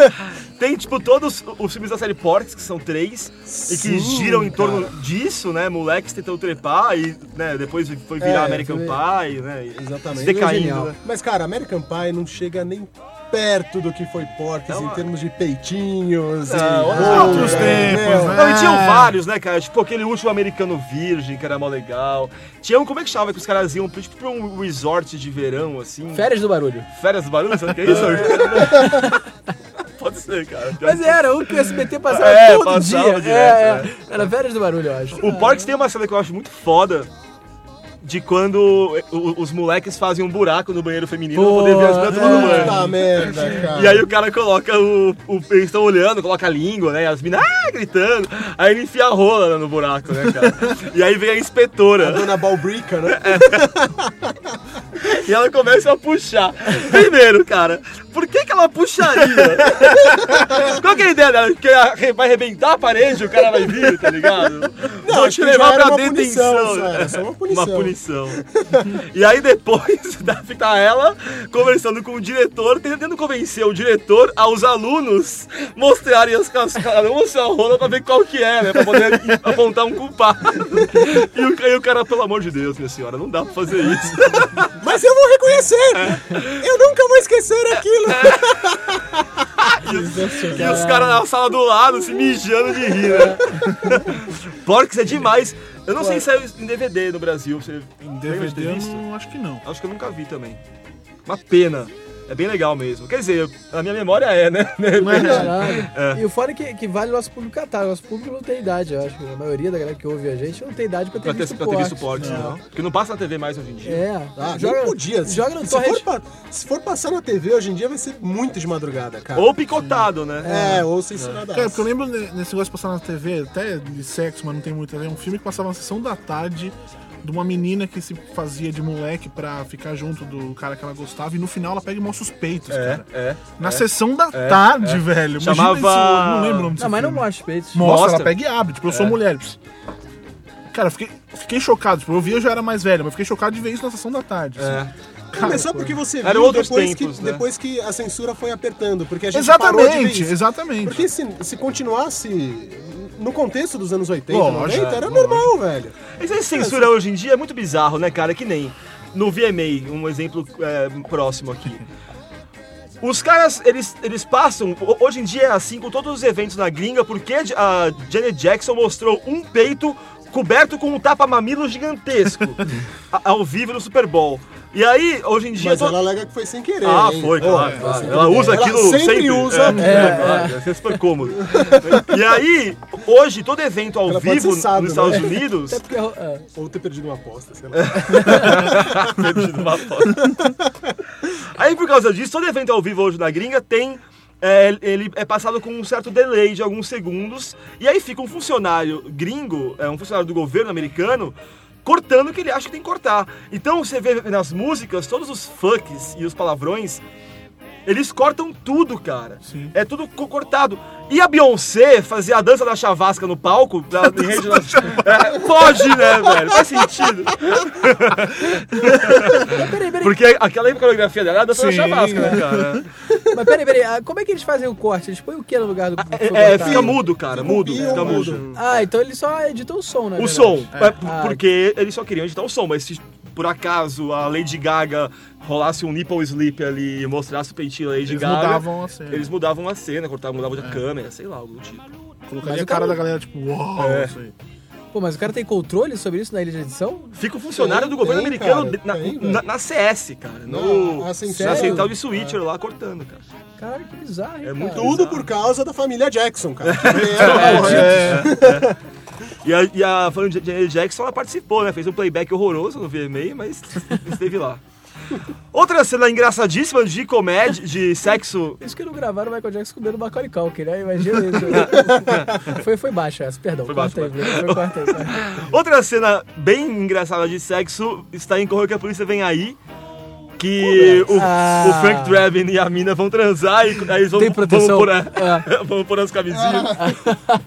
Tem, tipo, todos os filmes da série Porks, que são três, e que Sim, giram em torno cara. disso, né? Moleques tentando trepar e, né, depois foi virar É, American foi- Pie, né? e Exatamente. Decaindo, né? Mas, cara, American Pie não chega nem perto do que foi Porks Não, em a- termos de peitinhos Não, e outros rolas, tempos, né? Não, e tinham É. vários, né, cara? Tipo aquele último americano virgem, que era mó legal. Tinha um, como é que chamava? Que os caras iam tipo, pra um resort de verão, assim. Férias do barulho. Férias do barulho, sabe o que é isso? Pode ser, cara. Mas era um que o SBT passava É, todo passava dia. direto, é, é. é. Era Férias do barulho, eu acho. O Porks tem uma cena que eu acho muito foda. De quando os moleques fazem um buraco no banheiro feminino pra poder ver as meninas tomando banho. Puta merda, cara. E aí o cara coloca o. o- eles estão olhando, coloca a língua, né? E as meninas ah, gritando. Aí ele enfia a rola no buraco, né, cara? E aí vem a A inspetora. dona Balbrica, né? E ela começa a puxar. Primeiro, cara, por que, que ela puxaria? Qual que é a ideia dela? Que vai arrebentar a parede, o cara vai vir, tá ligado? Não, Vou te levar pra punição, detenção. só, era só uma punição. Uma punição. E aí depois tá ela conversando com o diretor, tentando convencer o diretor aos alunos mostrarem as cascadas, mostrar a rola pra ver qual que é, né? Pra poder apontar um culpado. E o, e o cara, pelo amor de Deus, minha senhora, não dá pra fazer isso. Mas eu vou reconhecer! Eu nunca vou esquecer aquilo! E os, os caras na sala do lado se mijando de rir, né? Porcs é demais. Eu não sei se saiu em DVD no Brasil. Você Em DVD eu não, acho que não. Acho que eu nunca vi também. Uma pena. É bem legal mesmo. Quer dizer, a minha memória é, né? Caralho. É. E o foda é que, que vale o nosso público catar. O nosso público não tem idade, eu acho. A maioria da galera que ouve a gente não tem idade pra ter Pra ter, visto pra ter visto porte. porte, não. Porque não passa na TV mais hoje em dia. É. Ah, joga, podia. Se- Joga no se, torrent. for pa- se for passar na TV hoje em dia, vai ser muito de madrugada, cara. Ou picotado, né? É, ou censuradaço. Cara, porque eu lembro ne- nesse negócio de passar na TV, até de sexo, mas não tem muito a ver, um filme que passava na sessão da tarde de uma menina que se fazia de moleque pra ficar junto do cara que ela gostava e no final ela pega e mostra os peitos, É, cara. é. Na é. sessão da É, tarde, é. velho. Chamava- esse- não lembro o nome Não, mas não filme. mostra os peitos. Mostra, Mostra. ela pega e abre, tipo, eu sou É. mulher. Pss. Cara, eu fiquei, fiquei chocado. Tipo, eu vi, eu já era mais velho, mas fiquei chocado de ver isso na sessão da tarde. assim. É. Não, mas só porque você viu outros depois, tempos, que, né? depois que a censura foi apertando, porque a gente parou de ver Exatamente, exatamente. Porque se, se continuasse no contexto dos anos 80, Lógico, 90, era lógico. normal, velho. Essa censura hoje em dia é muito bizarro, né, cara? Que nem no VMA, um exemplo é, próximo aqui. Os caras, eles, eles passam. ho- Hoje em dia é assim com todos os eventos na gringa, porque a Janet Jackson mostrou um peito coberto com um tapa-mamilo gigantesco ao vivo no Super Bowl. E aí, hoje em dia. Mas to- ela alega que foi sem querer. Ah, hein? foi, claro. sem Ela querer. usa Ela aquilo sempre. sempre. usa. É, É, é, claro, é super cômodo. E aí, hoje, todo evento ao Ela vivo sábio, nos Estados né? Unidos. Até porque. é, Ou ter perdido uma aposta, sei lá. Perdido uma foto. Aí, por causa disso, todo evento ao vivo hoje na gringa tem. É, ele é passado com um certo delay de alguns segundos. E aí fica um funcionário gringo, é, um funcionário do governo americano, cortando o que ele acha que tem que cortar. Então você vê nas músicas, todos os fucks e os palavrões. Eles cortam tudo, cara. É tudo co- cortado. E a Beyoncé fazia a dança da chavasca no palco. Da, rede é, pode, né, velho? Faz sentido. Peraí, peraí. Porque aquela coreografia dela é a dança da Sim. chavasca, né, cara? Mas peraí, peraí. ah, Como é que eles fazem o corte? Eles põem o que no lugar do. foi É, cortado? fica mudo, cara. Mudo. Fica Fica mudo. mudo. Ah, então eles só editam o som, né? O som. É, Ah. porque eles só queriam editar o som, mas se por acaso a Lady Gaga rolasse um nipple slip ali e mostrasse o peitinho da Lady Eles Gaga. mudavam a cena. Eles mudavam a cena, cortavam, mudavam de câmera, sei lá, algo do tipo. Colocaria Mas a o cara da galera, tipo, uau, É. isso aí. Pô, mas o cara tem controle sobre isso na ilha de edição? Fica o funcionário Tem, do governo tem, americano cara, na, tem, na- na CS, cara. No, na central de switcher lá cortando, cara. Caralho, que bizarro, hein, É muito cara? Tudo por causa da família Jackson, cara. Que É, merda. E a, e a Janet Jackson, ela participou, né? Fez um playback horroroso no VMA, mas esteve lá. Outra cena engraçadíssima de comédia, de sexo. Isso que não gravaram o Michael Jackson comendo Macaulay Culkin, né? Imagina isso. foi, foi baixo essa, perdão. Foi baixo, aí. Foi, aí, aí. Outra cena bem engraçada de sexo está em Correio que a Polícia Vem Aí. Que o, Ah. o Frank Drebin e a mina vão transar e aí eles vão, Tem proteção? vão, pôr, a- Ah. vão pôr as camisinhas.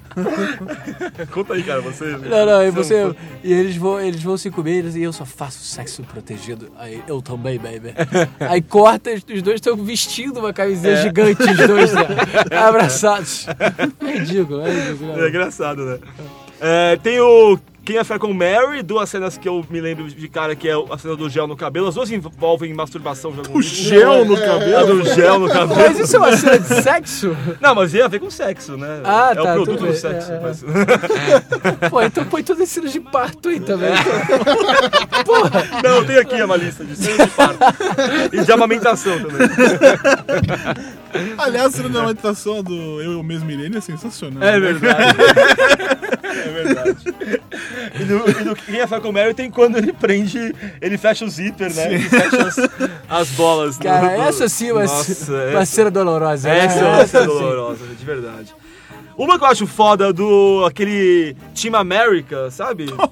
Conta aí, cara, você. Não, não, e você é um você. E eles vão, eles vão se comer e eu só faço sexo protegido. Aí eu também, baby. Aí corta, os dois estão vestindo uma camisinha É. gigante, os dois, né? Abraçados. É ridículo, é ridículo. É engraçado, né? É, tem o Quem é Fé com Mary, duas cenas que eu me lembro de cara, que é a cena do gel no cabelo. As duas envolvem masturbação. de algum O gel no A cabelo? do gel no cabelo. Mas isso é uma cena de sexo? Não, mas ia a ver com sexo, né? Ah, é tá, o produto do sexo. é, é. mas- Pô, então põe todas as cenas de parto aí também. Não, tem aqui uma lista de cenas de parto. e de amamentação também. Aliás, a cena da meditação do Eu, Eu Mesmo Irene é sensacional. É né? verdade. é verdade. E no, e no Quem é Faco Mary tem quando ele prende, ele fecha o zíper, né? Sim. Ele fecha as, as bolas. do- Cara, do- essa sim vai Nossa, ser uma essa- cena dolorosa. né? Essa, essa é sim. dolorosa, de verdade. Uma que eu acho foda do aquele Team America, sabe? Como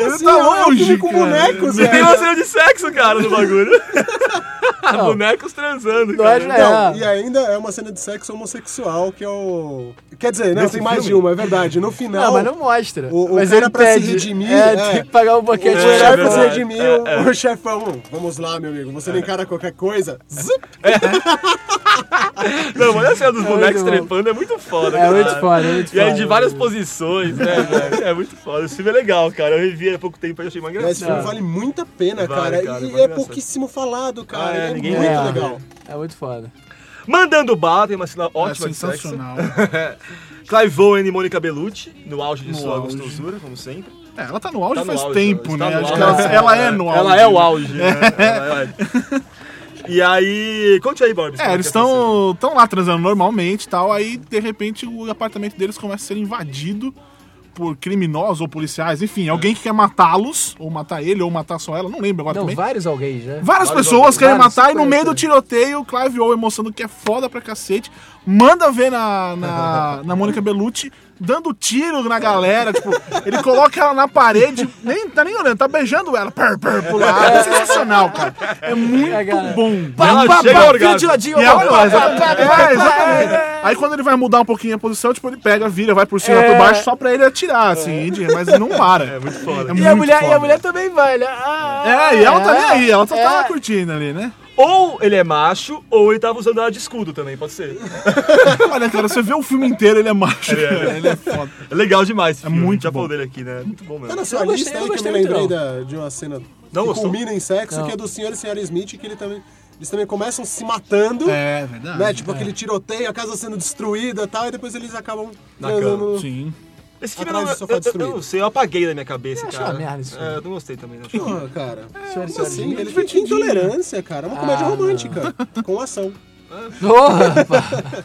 Ele assim? tá É um longe, com bonecos, E tem uma cena de sexo, cara, no bagulho. Bonecos transando, Não, cara. acho- Não, É. e ainda é uma cena de sexo homossexual que é o. Quer dizer, não, Nesse tem mais filme? de uma, é verdade. No final. Não, mas não mostra. O- o mas cara ele pra se pede. redimir, É, é. tem que pagar um O boquete de chefe é pra se redimir, É, o- é. o chefão. Vamos lá, meu amigo. Você não encara qualquer coisa. Zup. Não, mas a cena dos É bonecos trepando é muito foda, É cara. muito foda, é muito E aí foda. de várias posições, né, velho? É muito foda. Esse filme é legal, cara. Eu revi há pouco tempo e achei mais Esse engraçado. filme vale muito a pena, Vale, cara. cara, e vale é engraçado. pouquíssimo falado, cara. É, é ninguém muito É, legal. É muito foda. Mandando Bala, tem uma cena É ótima de sexo. sensacional. Clive Owen e Mônica Bellucci, no auge de No sua auge. gostosura, como sempre. É, ela tá no auge Tá no faz auge, tempo, tá né? no Acho que auge. ela, ela é no auge. Ela é o auge, né? É. E aí, conte aí, Borbs. É, como eles estão tão lá transando normalmente e tal, aí de repente o apartamento deles começa a ser invadido por criminosos ou policiais, enfim, alguém que quer matá-los, ou matar ele, ou matar só ela, não lembro agora Não, também. vários alguém, né? Várias Vários pessoas alguém, querem vários matar e no meio do tiroteio, o Clive Owen mostrando que é foda pra cacete, manda ver na, na, na Mônica Bellucci, dando tiro na galera, tipo, ele coloca ela na parede, nem tá nem olhando, tá beijando ela, per, per, pro lado. É sensacional, cara. É muito É, cara. bom. Pá, é, exatamente. É, é. Aí quando ele vai mudar um pouquinho a posição, tipo, ele pega, vira, vai por cima, É. por baixo, só pra ele atirar, assim, de- mas não para. É muito foda. É E a, muito mulher, e a foda. mulher também vai, né? Ah, É, e ela tá nem aí, ela só é. tá curtindo ali, né? Ou ele é macho, ou ele tava usando ela de escudo também, pode ser. Olha, cara, você vê o filme inteiro, ele é macho, Ele é, cara, ele é foda. É legal demais É filme. muito Já bom. falou dele aqui, né? É Muito bom mesmo. Tá na sua Eu lista gostei, eu aí que eu gostei me muito, lembrei não. da- de uma cena Não que gostou? culmina em sexo, Não. que é do senhor e senhora Smith, que ele também, eles também começam se matando. É, verdade. Né? Tipo aquele tiroteio, a casa sendo destruída e tal, e depois eles acabam Na transando. Sim. Esse filme Atrás eu, do sofá eu, eu, destruído. eu não sei, eu apaguei da minha cabeça, achei cara. uma merda esse filme. É, eu não gostei também. Não. Porra, cara. Senhora e Como senhora assim? Ele tem intolerância, cara. É uma comédia Ah, romântica. Com ação. Porra, pá.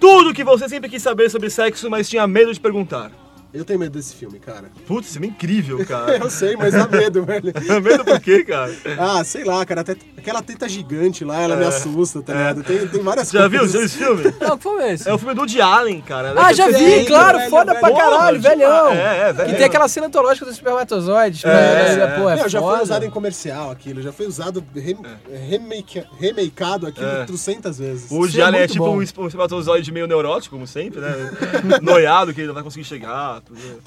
Tudo que você sempre quis saber sobre sexo, mas tinha medo de perguntar. Eu tenho medo desse filme, cara. Putz, esse filme é incrível, cara. Eu sei, mas dá medo, velho. medo por quê, cara? Ah, sei lá, cara. Até aquela teta gigante lá, ela me assusta, tá ligado? Tem, tem várias É. Já viu coisas. esse filme? Não, que filme é esse? É o filme do Woody Allen, cara. Ah, já vi, velho, claro, velho, foda velho. pra caralho, Porra, velhão. é, é, E velho. tem aquela cena antológica dos espermatozoides. É, né? é. Pô, é Não, já foi usado em comercial aquilo, já foi usado rem, remake, remakeado aquilo É. trocentas vezes. O Woody Isso é Allen é tipo um espermatozoide meio neurótico, como sempre, né? Noiado, que ele não vai conseguir chegar. Tudo.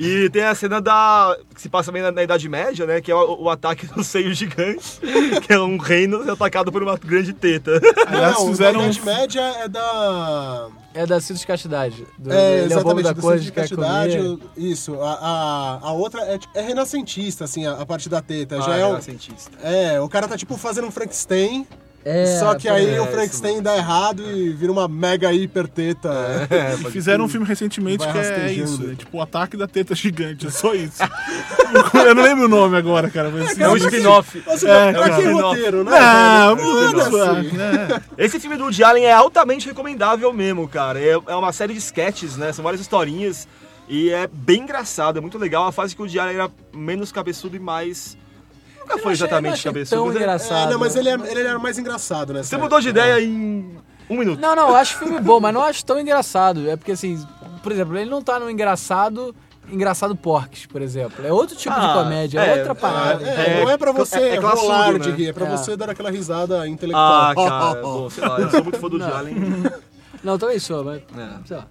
E tem a cena da. que se passa também na, na Idade Média, né? Que é o, o ataque do seio gigante, que é um reino atacado por uma grande teta. Aliás, não, fizeram a Idade Média é da... É da Cidos Castidade. Do, É, é o exatamente, da do coisa de castidade. Isso, a, a, a outra é, é renascentista, assim, a, a parte da teta. Já Ah, é, o, renascentista. é, o cara tá tipo fazendo um Frankenstein, É, só que aí é, o Frankenstein dá errado e vira uma mega hiper teta. É, Fizeram um filme recentemente que é isso, é tipo o ataque da teta gigante, é só isso. eu não lembro o nome agora, cara. Mas É um spin-off. Você É, pra que cara. roteiro, né? Não, velho? foda-se. Foda-se. né? Esse filme do Woody Allen é altamente recomendável mesmo, cara. É, é uma série de sketches, né? São várias historinhas. E é bem engraçado, é muito legal. A fase que o Woody Allen era menos cabeçudo e mais. Nunca foi exatamente cabeçudo. tão mas ele- engraçado. É, não, mas ele, é, ele era mais engraçado, né? Você mudou de ideia em um minuto. Não, não, eu acho filme bom, mas não acho tão engraçado. É porque, assim, por exemplo, ele não tá no engraçado, engraçado porques, por exemplo. É outro tipo de Ah, comédia, é, é, outra parada. É, não é pra você é- é rolar né? de rir, é pra É. você dar aquela risada intelectual. Ah, cara, bom, sei lá, eu sou muito fã do Allen. Não, também sou, mas. É. Sei lá.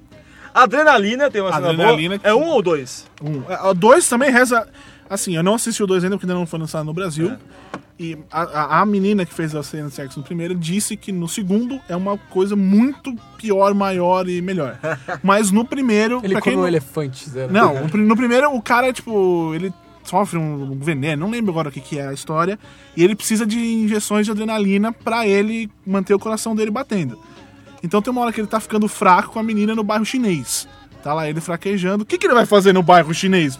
Adrenalina tem uma cena Adrenalina boa. É um ou dois? Um. É, O dois também reza. Assim, eu não assisti o dois ainda porque ainda não foi lançado no Brasil. É. E a, a- a menina que fez a cena de sexo no primeiro disse que no segundo é uma coisa muito pior, maior e melhor. Mas no primeiro. Ele come um não- elefante, zero. Não, no primeiro o cara, tipo, ele sofre um veneno, não lembro agora o que, que é a história, e ele precisa de injeções de adrenalina pra ele manter o coração dele batendo. Então tem uma hora que ele tá ficando fraco com a menina no bairro chinês. Tá lá ele fraquejando. O que, que ele vai fazer no bairro chinês?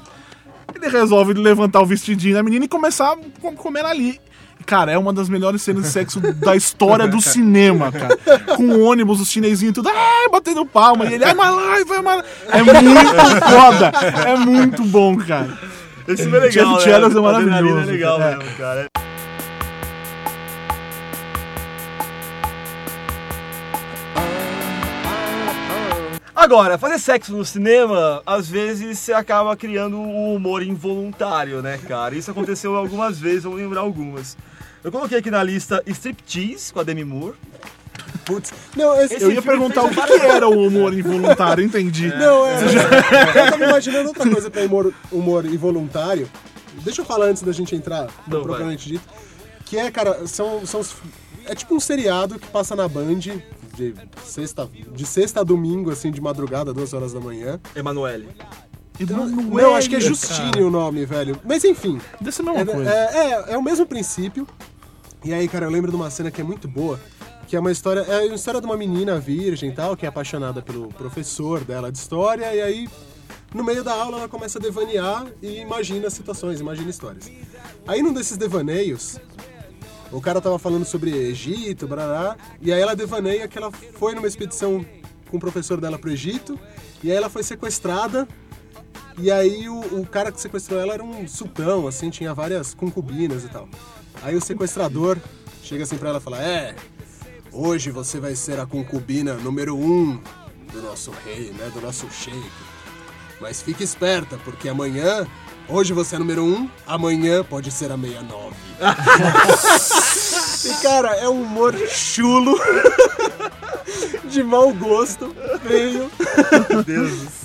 Ele resolve levantar o vestidinho da menina e começar a co- comer ali. cara, é uma das melhores cenas de sexo da história do cinema, cara. Com o ônibus, os chinesinhos tudo, ai, batendo palma. E ele, ai, my life, ai, my life. É muito foda. É muito bom, cara. Esse filme é legal, Jeff né? Chandler é maravilhoso. É legal É. mesmo, cara. Agora, fazer sexo no cinema, às vezes você acaba criando um humor involuntário, né, cara? Isso aconteceu algumas vezes, vamos lembrar algumas. Eu coloquei aqui na lista Striptease com a Demi Moore. Putz, não, esse, Eu ia perguntar o que, que era o humor involuntário, entendi. Não, é. Eu tava imaginando outra coisa pra humor, humor involuntário. Deixa eu falar antes da gente entrar no propriamente dito. Que é, cara, são, são É tipo um seriado que passa na Band de sexta, de sexta a domingo, assim, de madrugada, duas horas da manhã. Emanuele. Não, acho que é Justine o nome, velho. Mas enfim. Dessa mesma É, coisa. é, é, é o mesmo princípio. E aí, cara, eu lembro de uma cena que é muito boa, que é uma história, é uma história de uma menina virgem e tal, que é apaixonada pelo professor dela de história, e aí no meio da aula ela começa a devanear e imagina situações, imagina histórias. Aí num desses devaneios, o cara tava falando sobre Egito, brará, e aí ela devaneia que ela foi numa expedição com o professor dela pro Egito, e aí ela foi sequestrada e aí o, o cara que sequestrou ela era um sultão, assim, tinha várias concubinas e tal. Aí o sequestrador chega assim pra ela e fala, é, hoje você vai ser a concubina número um do nosso rei, né, do nosso sheik. Mas fique esperta, porque amanhã, hoje você é número um, amanhã pode ser a 69. e cara, é um humor chulo, de mau gosto, feio.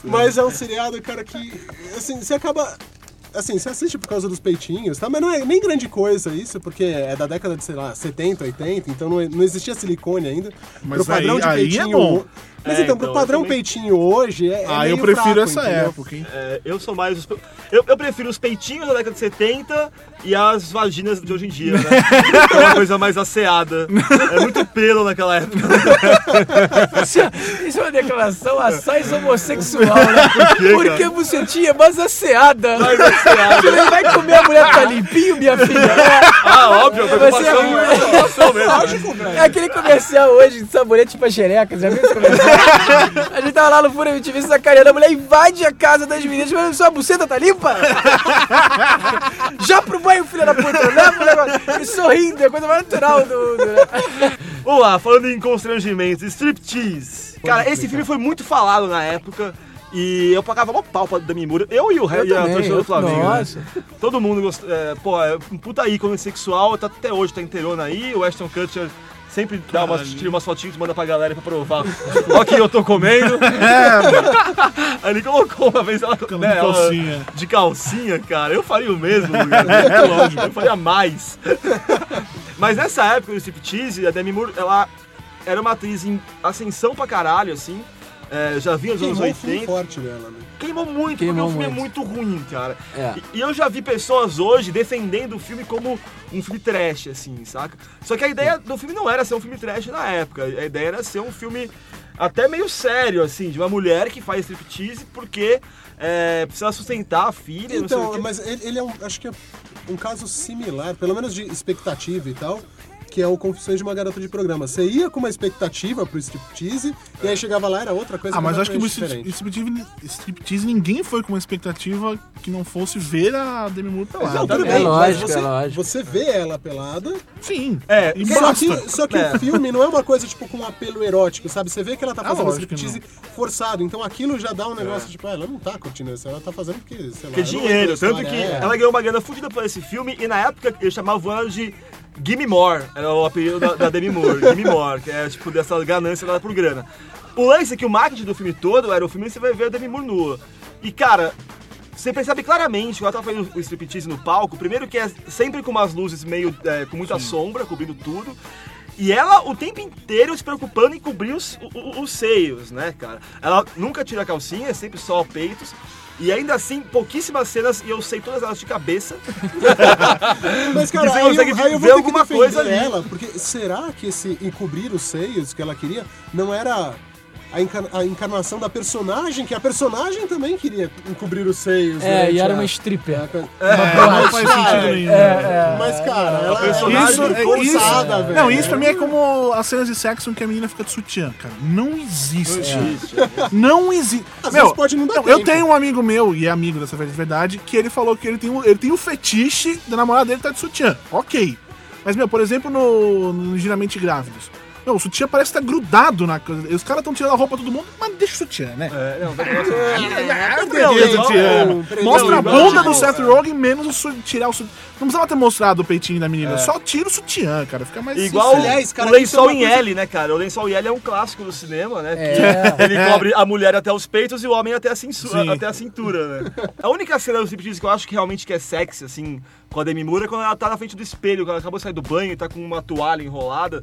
Mas é um seriado, cara, que, assim, você acaba... Assim, você assiste por causa dos peitinhos, tá? Mas não é nem grande coisa isso, porque é da década de, sei lá, 70, 80, então não, não existia silicone ainda. Mas aí- aí é bom. Mas É, então, então, pro padrão eu também- peitinho hoje, é, é Ah, eu prefiro fraco, essa entendeu? época, hein? É, eu sou mais. os- Eu, eu prefiro os peitinhos da década de 70 e as vaginas de hoje em dia, né? É uma coisa mais asseada. É muito pelo naquela época. Isso, isso é uma declaração assaz homossexual, né? quê, Porque cara? você tinha mais asseada. Mais asseada. Você vai comer a mulher tá limpinho, minha filha? É, Ah, óbvio, Você preocupação, é- mesmo. É aquele comercial hoje de sabonete pra xereca, já viu esse comercial? A gente tava lá no Fura MTV sacaneando, a mulher invade a casa das meninas, mas sua buceta tá limpa? Já pro banho, filha da puta, leva o negócio. E sorrindo, é a coisa mais natural do... do... Vamos lá, falando em constrangimentos, striptease. Cara, esse filme foi muito falado na época. E eu pagava mó pau pra Demi Moore. Eu e o Eu e a torcida do Flamengo. né? nossa. Todo mundo gosta. É, pô, é um puta ícone sexual, tá, até hoje tá inteirona aí. O Ashton Kutcher sempre dá umas, tira umas fotinhas e manda pra galera pra provar. Ó que eu tô comendo. Aí ele colocou uma vez ela, de né, ela- calcinha. de calcinha, cara. Eu faria o mesmo. é lógico. Eu faria mais. Mas nessa época do striptease, a Demi Moore, ela era uma atriz em ascensão pra caralho, assim. É, já vinha nos anos Queimou o filme 80. forte dela, né? Queimou muito, Queimou porque o filme muito. é muito ruim, cara. É. E, e eu já vi pessoas hoje defendendo o filme como um filme trash, assim, saca? Só que a ideia do filme não era ser um filme trash na época. A ideia era ser um filme até meio sério, assim, de uma mulher que faz striptease porque é, precisa sustentar a filha, não sei o Então, mas ele, ele é um, acho que é um caso similar, pelo menos de expectativa e tal, que é o Confissões de uma Garota de Programa. Você ia com uma expectativa pro striptease, e aí chegava lá, era outra coisa Ah, mas acho que o striptease, striptease ninguém foi com uma expectativa que não fosse ver a Demi Moore pelada. Não, tudo É bem, mas lógico, você, é lógico. você vê ela pelada, Sim. É, E só que, só que É. o filme não é uma coisa, tipo, com um apelo erótico, sabe? Você vê que ela tá Ah, fazendo que striptease forçado, então aquilo já dá um negócio, tipo, ah, ela não tá curtindo isso, ela tá fazendo porque, sei lá... Eu não dinheiro, tanto que é. ela ganhou uma grana fudida por esse filme e na época eles chamavam ela de Gimme More, era o apelido da, da Demi Moore, Gimme More, que é tipo dessa ganância dada por grana. O lance é que o marketing do filme todo era o filme que você vai ver a Demi Moore nua. E cara, você percebe claramente que ela tá fazendo o striptease no palco, primeiro que é sempre com umas luzes meio, é, com muita sombra, cobrindo tudo. E ela o tempo inteiro se preocupando em cobrir os, o- o- os seios, né, cara? Ela nunca tira a calcinha, é sempre só peitos. E ainda assim, pouquíssimas cenas, e eu sei todas elas de cabeça. Mas, E cara, você aí, consegue eu, aí eu ver alguma coisa ali. ela, porque será que esse encobrir os seios que ela queria não era a, encar- a encarnação da personagem, que a personagem também queria encobrir os seios. É, durante e era a- uma stripper. a- Não faz sentido nenhum. É, é. Mas, cara, ela personagem Isso, é, forçada, velho. não, isso pra mim é como as cenas de sexo em que a menina fica de sutiã, cara. Não existe. Não existe. Às Meu, vezes pode não dar não, eu tenho um amigo meu, e é amigo dessa vez de verdade, que ele falou que ele tem um, ele tem um fetiche da namorada dele tá de sutiã. Ok. Mas, meu, por exemplo, no, no Giramente Grávidos. Meu, o sutiã parece que tá grudado na coisa. Os caras estão tirando a roupa de todo mundo, mas deixa o sutiã, né? É, não, vai negócio- Ah, Não, sutiã. não, Mostra a bunda do Seth Rogen, menos o tirar o sutiã. Não precisava ter mostrado o peitinho da menina, É. só tira o sutiã, cara. Fica mais Igual Aliás, cara, o lençol é em L, né, cara? O lençol em L é um clássico do cinema, né? É. Ele cobre a mulher até os peitos e o homem até a, Sim. até a cintura, né? A única cena do striptease que eu acho que realmente que é sexy, assim, com a Demi Moore é quando ela tá na frente do espelho, quando ela acabou de sair do banho e tá com uma toalha enrolada,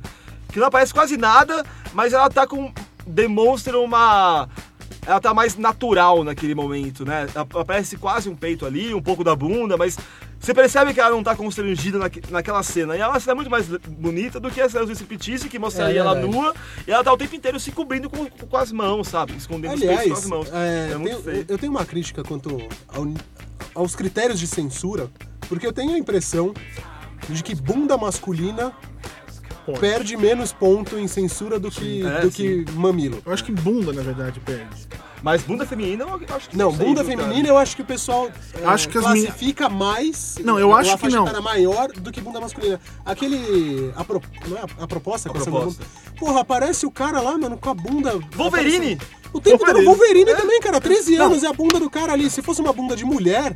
que não aparece quase nada, mas ela tá com... demonstra uma... Ela tá mais natural naquele momento, né? Aparece quase um peito ali, um pouco da bunda, mas você percebe que ela não tá constrangida naque- naquela cena. E é uma cena muito mais bonita do que as cenas do striptease, que mostraria É ela nua, e ela tá o tempo inteiro se cobrindo com, com as mãos, sabe? Escondendo os peitos com as Aliás, mãos. é, É, muito tenho- feio. eu tenho uma crítica quanto ao- aos critérios de censura, porque eu tenho a impressão de que bunda masculina Perde menos ponto em censura do que, É, do que mamilo. Eu acho que bunda, na verdade, perde. Mas bunda feminina, eu acho que Não, sei, bunda viu, cara? feminina eu acho que o pessoal é, Acho que classifica mais. Não, eu acho que não. etária maior do que bunda masculina. Aquele. A, pro- não é a, a proposta? A proposta. bunda? Porra, aparece o cara lá, mano, com a bunda. Wolverine! aparecendo. O tempo todo, Wolverine. Wolverine também, cara. 13 anos e a bunda do cara ali. Se fosse uma bunda de mulher,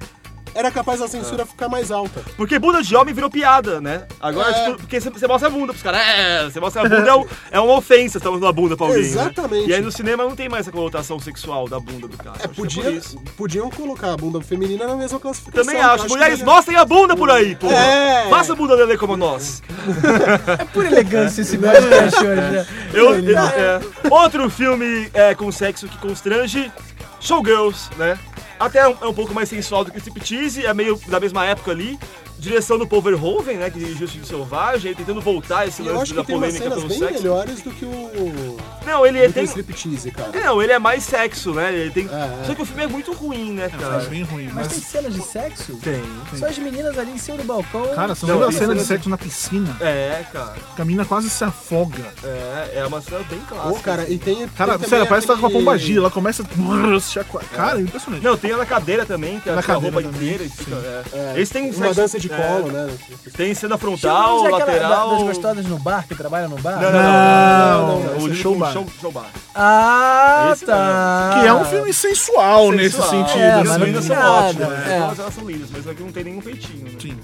era capaz a censura ficar mais alta. Porque bunda de homem virou piada, né? Agora, É. tipo, porque você- mostra a bunda pros caras. É, você mostra a bunda é, um- é uma ofensa, estamos na bunda pra alguém. né? Exatamente. E aí no cinema não tem mais essa conotação sexual da bunda do cara. É, Acho que podia, por isso. podiam colocar a bunda feminina na mesma classificação. Também Eu acho. que Mulheres, melhor. mostrem a bunda por aí, pô. É. Faça a bunda dele como nós. É por elegância esse podcast hoje, né? Eu, eu- é. Outro filme é, com sexo que constrange, Showgirls, né? Até é um, é um pouco mais sensual do que Striptease, é meio da mesma época ali. Direção do Paul Verhoeven, né? Que dirigiu o Estilo Selvagem, ele tentando voltar esse eu lance acho da que tem umas polêmica cenas pelo bem sexo. melhores do que o. Não, ele do que o tem. striptease, cara. Não, ele é mais sexo, né? Ele tem. É, é. Só que o filme é muito ruim, né, É cara? bem ruim. Mas Mas, tem cenas de sexo? Tem. Só as meninas ali em cima do balcão. cara, você Não, não viu a tem cena de cena- sexo na piscina? É, cara. Que a mina quase se afoga. É, é uma cena bem clássica. Pô, cara, e tem. Cara, tem sério, também parece que tá com uma aquele- pomba gira. Ela começa a se Cara, é impressionante. Não, tem a na cadeira também, que é a cadeira roupa também, inteira. e fica- é. Eles têm Uma sexo- dança de é, colo, né? Tem cena frontal, lateral. da- das gostosas no bar, que trabalham no bar? Não, não, Não, não, não, não, O esse é show bar. show, show bar. Ah, Esse tá. Que é um filme sensual, nesse sentido. É, As mas assim. não meninas são ótimas, é. né? Elas são lindas, mas aqui não tem nenhum peitinho, né? Sim.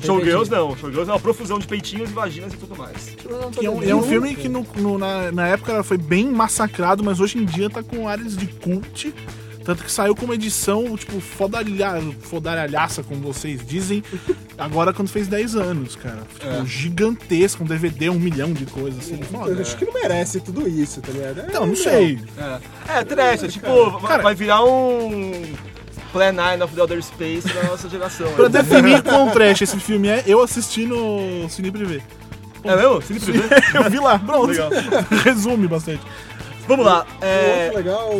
Showgirls não, Showgirls é uma profusão de peitinhos e vaginas e tudo mais. É um, é um filme que no- no- na, na época foi bem massacrado, mas hoje em dia tá com áreas de cult. Tanto que saiu com uma edição, tipo, fodalha, fodalhaça, como vocês dizem, agora quando fez 10 anos, cara. Tipo, É. gigantesco, um DVD, um milhão de coisas, assim. Foda. Eu acho que não merece tudo isso, tá ligado? É, Não, não sei. É, é trash, é tipo, vai- Cara- vai virar um Plan 9 of the Outer Space da nossa geração. Pra né? definir quão trash esse filme é, eu assisti no Cine Privé. É mesmo? Cine Privé? eu vi lá, pronto. Legal. Resume bastante. Vamos lá. É, legal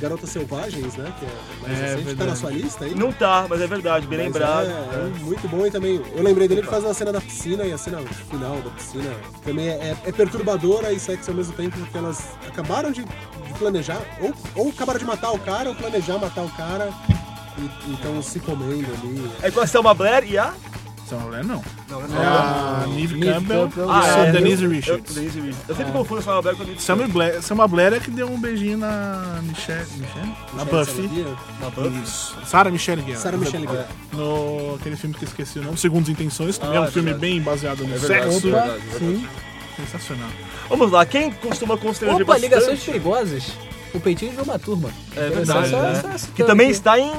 Garotas Selvagens, né? Que é mais É, recente. Tá verdade. na sua lista aí? não tá, mas é verdade, bem Mas lembrado. É, é muito bom e também. Eu lembrei dele que faz uma cena da piscina e a cena final da piscina também é, é perturbadora e sexy ao mesmo tempo, porque elas acabaram de, de planejar, ou, ou acabaram de matar o cara, ou planejar matar o cara, e então se comendo ali. É com a Selma Blair e a. São mulher não. Não, não É a Neve Neve Campbell e Ah, a é, Denise Richards. Eu, Denise Richards. Eu sempre confundo a Selma Blair com a Denise Selma Blair, Blair é que deu um beijinho na Michelle, Michelle? Na Buffy. Sabia? Buffy. Isso. Sarah Michelle Gellar. Sarah Michelle Gellar. No aquele filme que eu esqueci o nome, Segundas Intenções, também Ah, é um é filme bem baseado no É sexo. é é Sim. Sensacional. Vamos lá, quem costuma constranger Opa, bastante? ligações perigosas. O peitinho de uma turma. É verdade, só- né? só Que também aqui. está em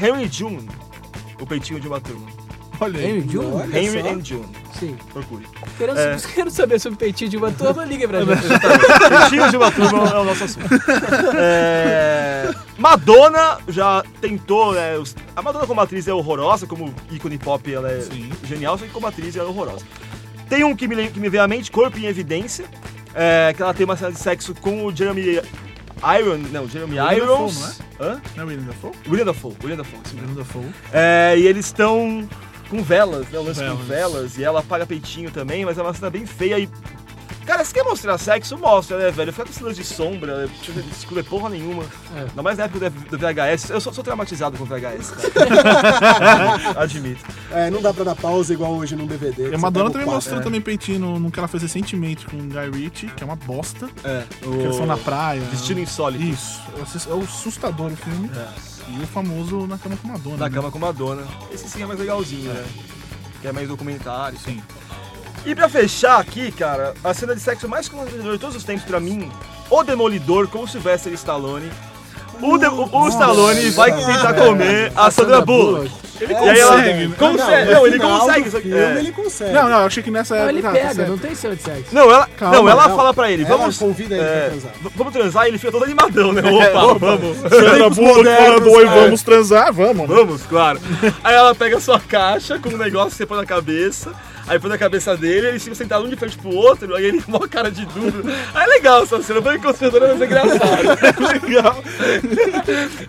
Henry June, o peitinho de uma turma. Olha aí. Henry June? Olha Henry só. and June, Sim. procure. Querendo, É. querendo saber sobre o peitinho de uma turma, liga pra gente. Peitinho de uma turma é o nosso assunto. É, Madonna já tentou, né? os- A Madonna como atriz é horrorosa, como ícone pop ela é Sim. genial, só que como atriz ela é horrorosa. Tem um que me, lem- que me veio à mente, Corpo em Evidência, É, que ela tem uma cena de sexo com o Jeremy Iron. Não, Jeremy William Irons. Dafoe, Hã? Não é William Dafoe? William Dafoe. William Dafoe, isso mesmo. William Dafoe. É, e eles estão com velas, né? O lance com Velas. velas. E ela apaga peitinho também, mas é uma cena bem feia e. Cara, se quer mostrar sexo, mostra, né, velho? Fica com cenas de sombra, não escura porra nenhuma. É. Ainda mais na época do VHS. Eu sou, sou traumatizado com VHS, cara. Admito. É, não dá pra dar pausa igual hoje num DVD. E a Madonna também quadro. mostrou também peitinho no, no que ela fez recentemente com o Guy Ritchie, que é uma bosta. É. Que eles estão na praia. Destino Insólito. Isso. É o assustador o filme. E o famoso Na Cama com Madonna. Na né? cama com Madonna. Esse sim é mais legalzinho, né? Que é mais documentário. Sim. E pra fechar aqui, cara, a cena de sexo mais constrangedora de todos os tempos pra mim, o Demolidor com o Sylvester Stallone. O, de- o- o Stallone vai tentar comer a Sandra Bullock. Ele E aí ela- consegue, né? consegue. Não, ele consegue. filme, é. ele consegue. Não, não, eu achei que nessa Não, época. ele tá, tá pega, certo. não tem cena de sexo. Não, ela, Calma, não, ela não. fala pra ele, Ela vamos. convida ele pra é, transar. v- Vamos transar, e ele fica todo animadão, né? Opa, vamos. Sandra Bullock falando, oi, é. vamos transar, vamos. Vamos, claro. Aí ela pega a sua caixa com um negócio que você põe na cabeça. Aí põe na cabeça dele, eles ficam sentados um de frente pro outro, aí ele com uma cara de dúvida. Aí é legal essa cena, foi constrangedora, mas é engraçado. legal.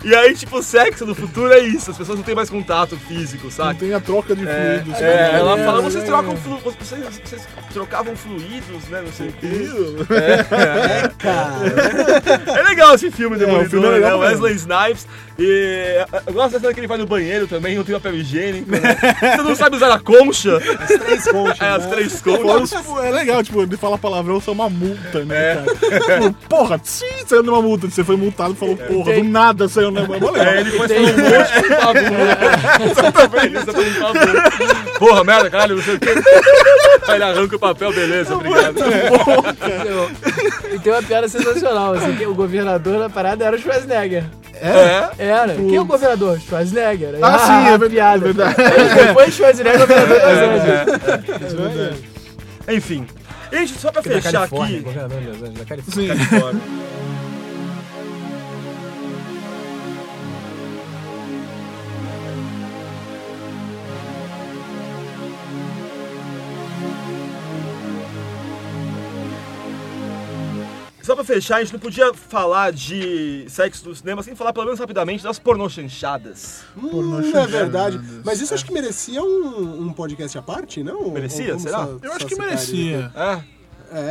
E aí, tipo, sexo no futuro é isso, as pessoas não têm mais contato físico, Não sabe? tem a troca de É, fluidos. é, ela é, fala, é, vocês é, trocam é. flu, vocês, vocês trocavam fluidos, né? Não sei o quê. É, cara. É legal esse filme, Demolidor, o filme é legal né? Wesley Snipes. E eu gosto da cena que ele vai no banheiro também, não tem papel higiênico. Né? Você não sabe usar a concha. As três conchas. É, as né? três Fora conchas. os- tipo, é legal, tipo, ele fala palavrão, isso é uma multa, né, É. cara? Tipo, porra, sim, saiu numa multa. Você foi multado e falou, porra, do nada saiu na multa. É, ele foi falando um monte de pavor. Exatamente, isso é um pavor. Porra, merda, caralho, não sei o quê. Aí ele arranca o papel, beleza, obrigado. E tem uma piada sensacional, assim, que o governador da parada era o Schwarzenegger. É? Era. Quem é o governador? Schwarzenegger. Aí, Ah, sim, é ver- piada. é verdade. Depois Schwarzenegger, governador de Los Angeles. Enfim. Gente, só pra Da fechar aqui. Angeles, da Califórnia. Sim. Califórnia. Fechar, a gente não podia falar de sexo no cinema sem falar pelo menos rapidamente das pornochanchadas. Hum, é verdade. Mas isso acho que merecia um, um podcast à parte, não? Merecia? Ou Será? só- Eu acho só que citar merecia. É?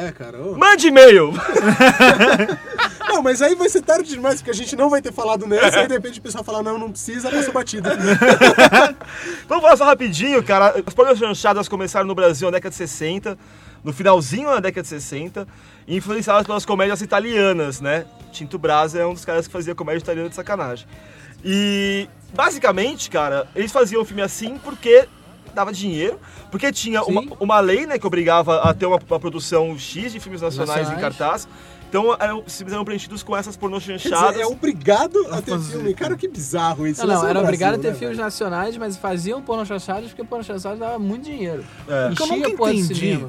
É, cara. ô. Mande e-mail! Não, mas aí vai ser tarde demais, porque a gente não vai ter falado nessa, aí de repente o pessoal fala, não, não precisa, passou batida. Vamos falar só rapidinho, cara. As pornochanchadas começaram no Brasil na década de 60, no finalzinho da década de 60, e influenciadas pelas comédias italianas, né? Tinto Brasa é um dos caras que fazia comédia italiana de sacanagem. E, basicamente, cara, eles faziam um filme assim porque dava dinheiro, porque tinha uma, uma lei, né, que obrigava a ter uma, uma produção X de filmes nacionais, em cartaz. Então, eram, os filmes eram preenchidos com essas Quer pornochanchadas. dizer, é obrigado a ter fazer. filme. Cara, que bizarro isso. Não, não, Esse é o era Brasil, obrigado a ter né, filmes velho? nacionais, mas faziam porno chanchadas porque porno chanchadas dava muito dinheiro. É. O que eu Enchia nunca entendi.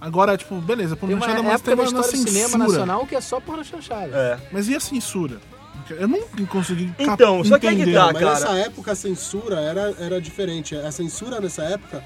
Cinema. Agora, tipo, beleza, Tem uma pornochanchada, mas tem uma história do cinema censura. nacional que é só porno chanchada. É. Mas e a censura? Eu nunca consegui cap- Então, só que aí que entender. tá, Mas cara. nessa época a censura era, era diferente. A censura nessa época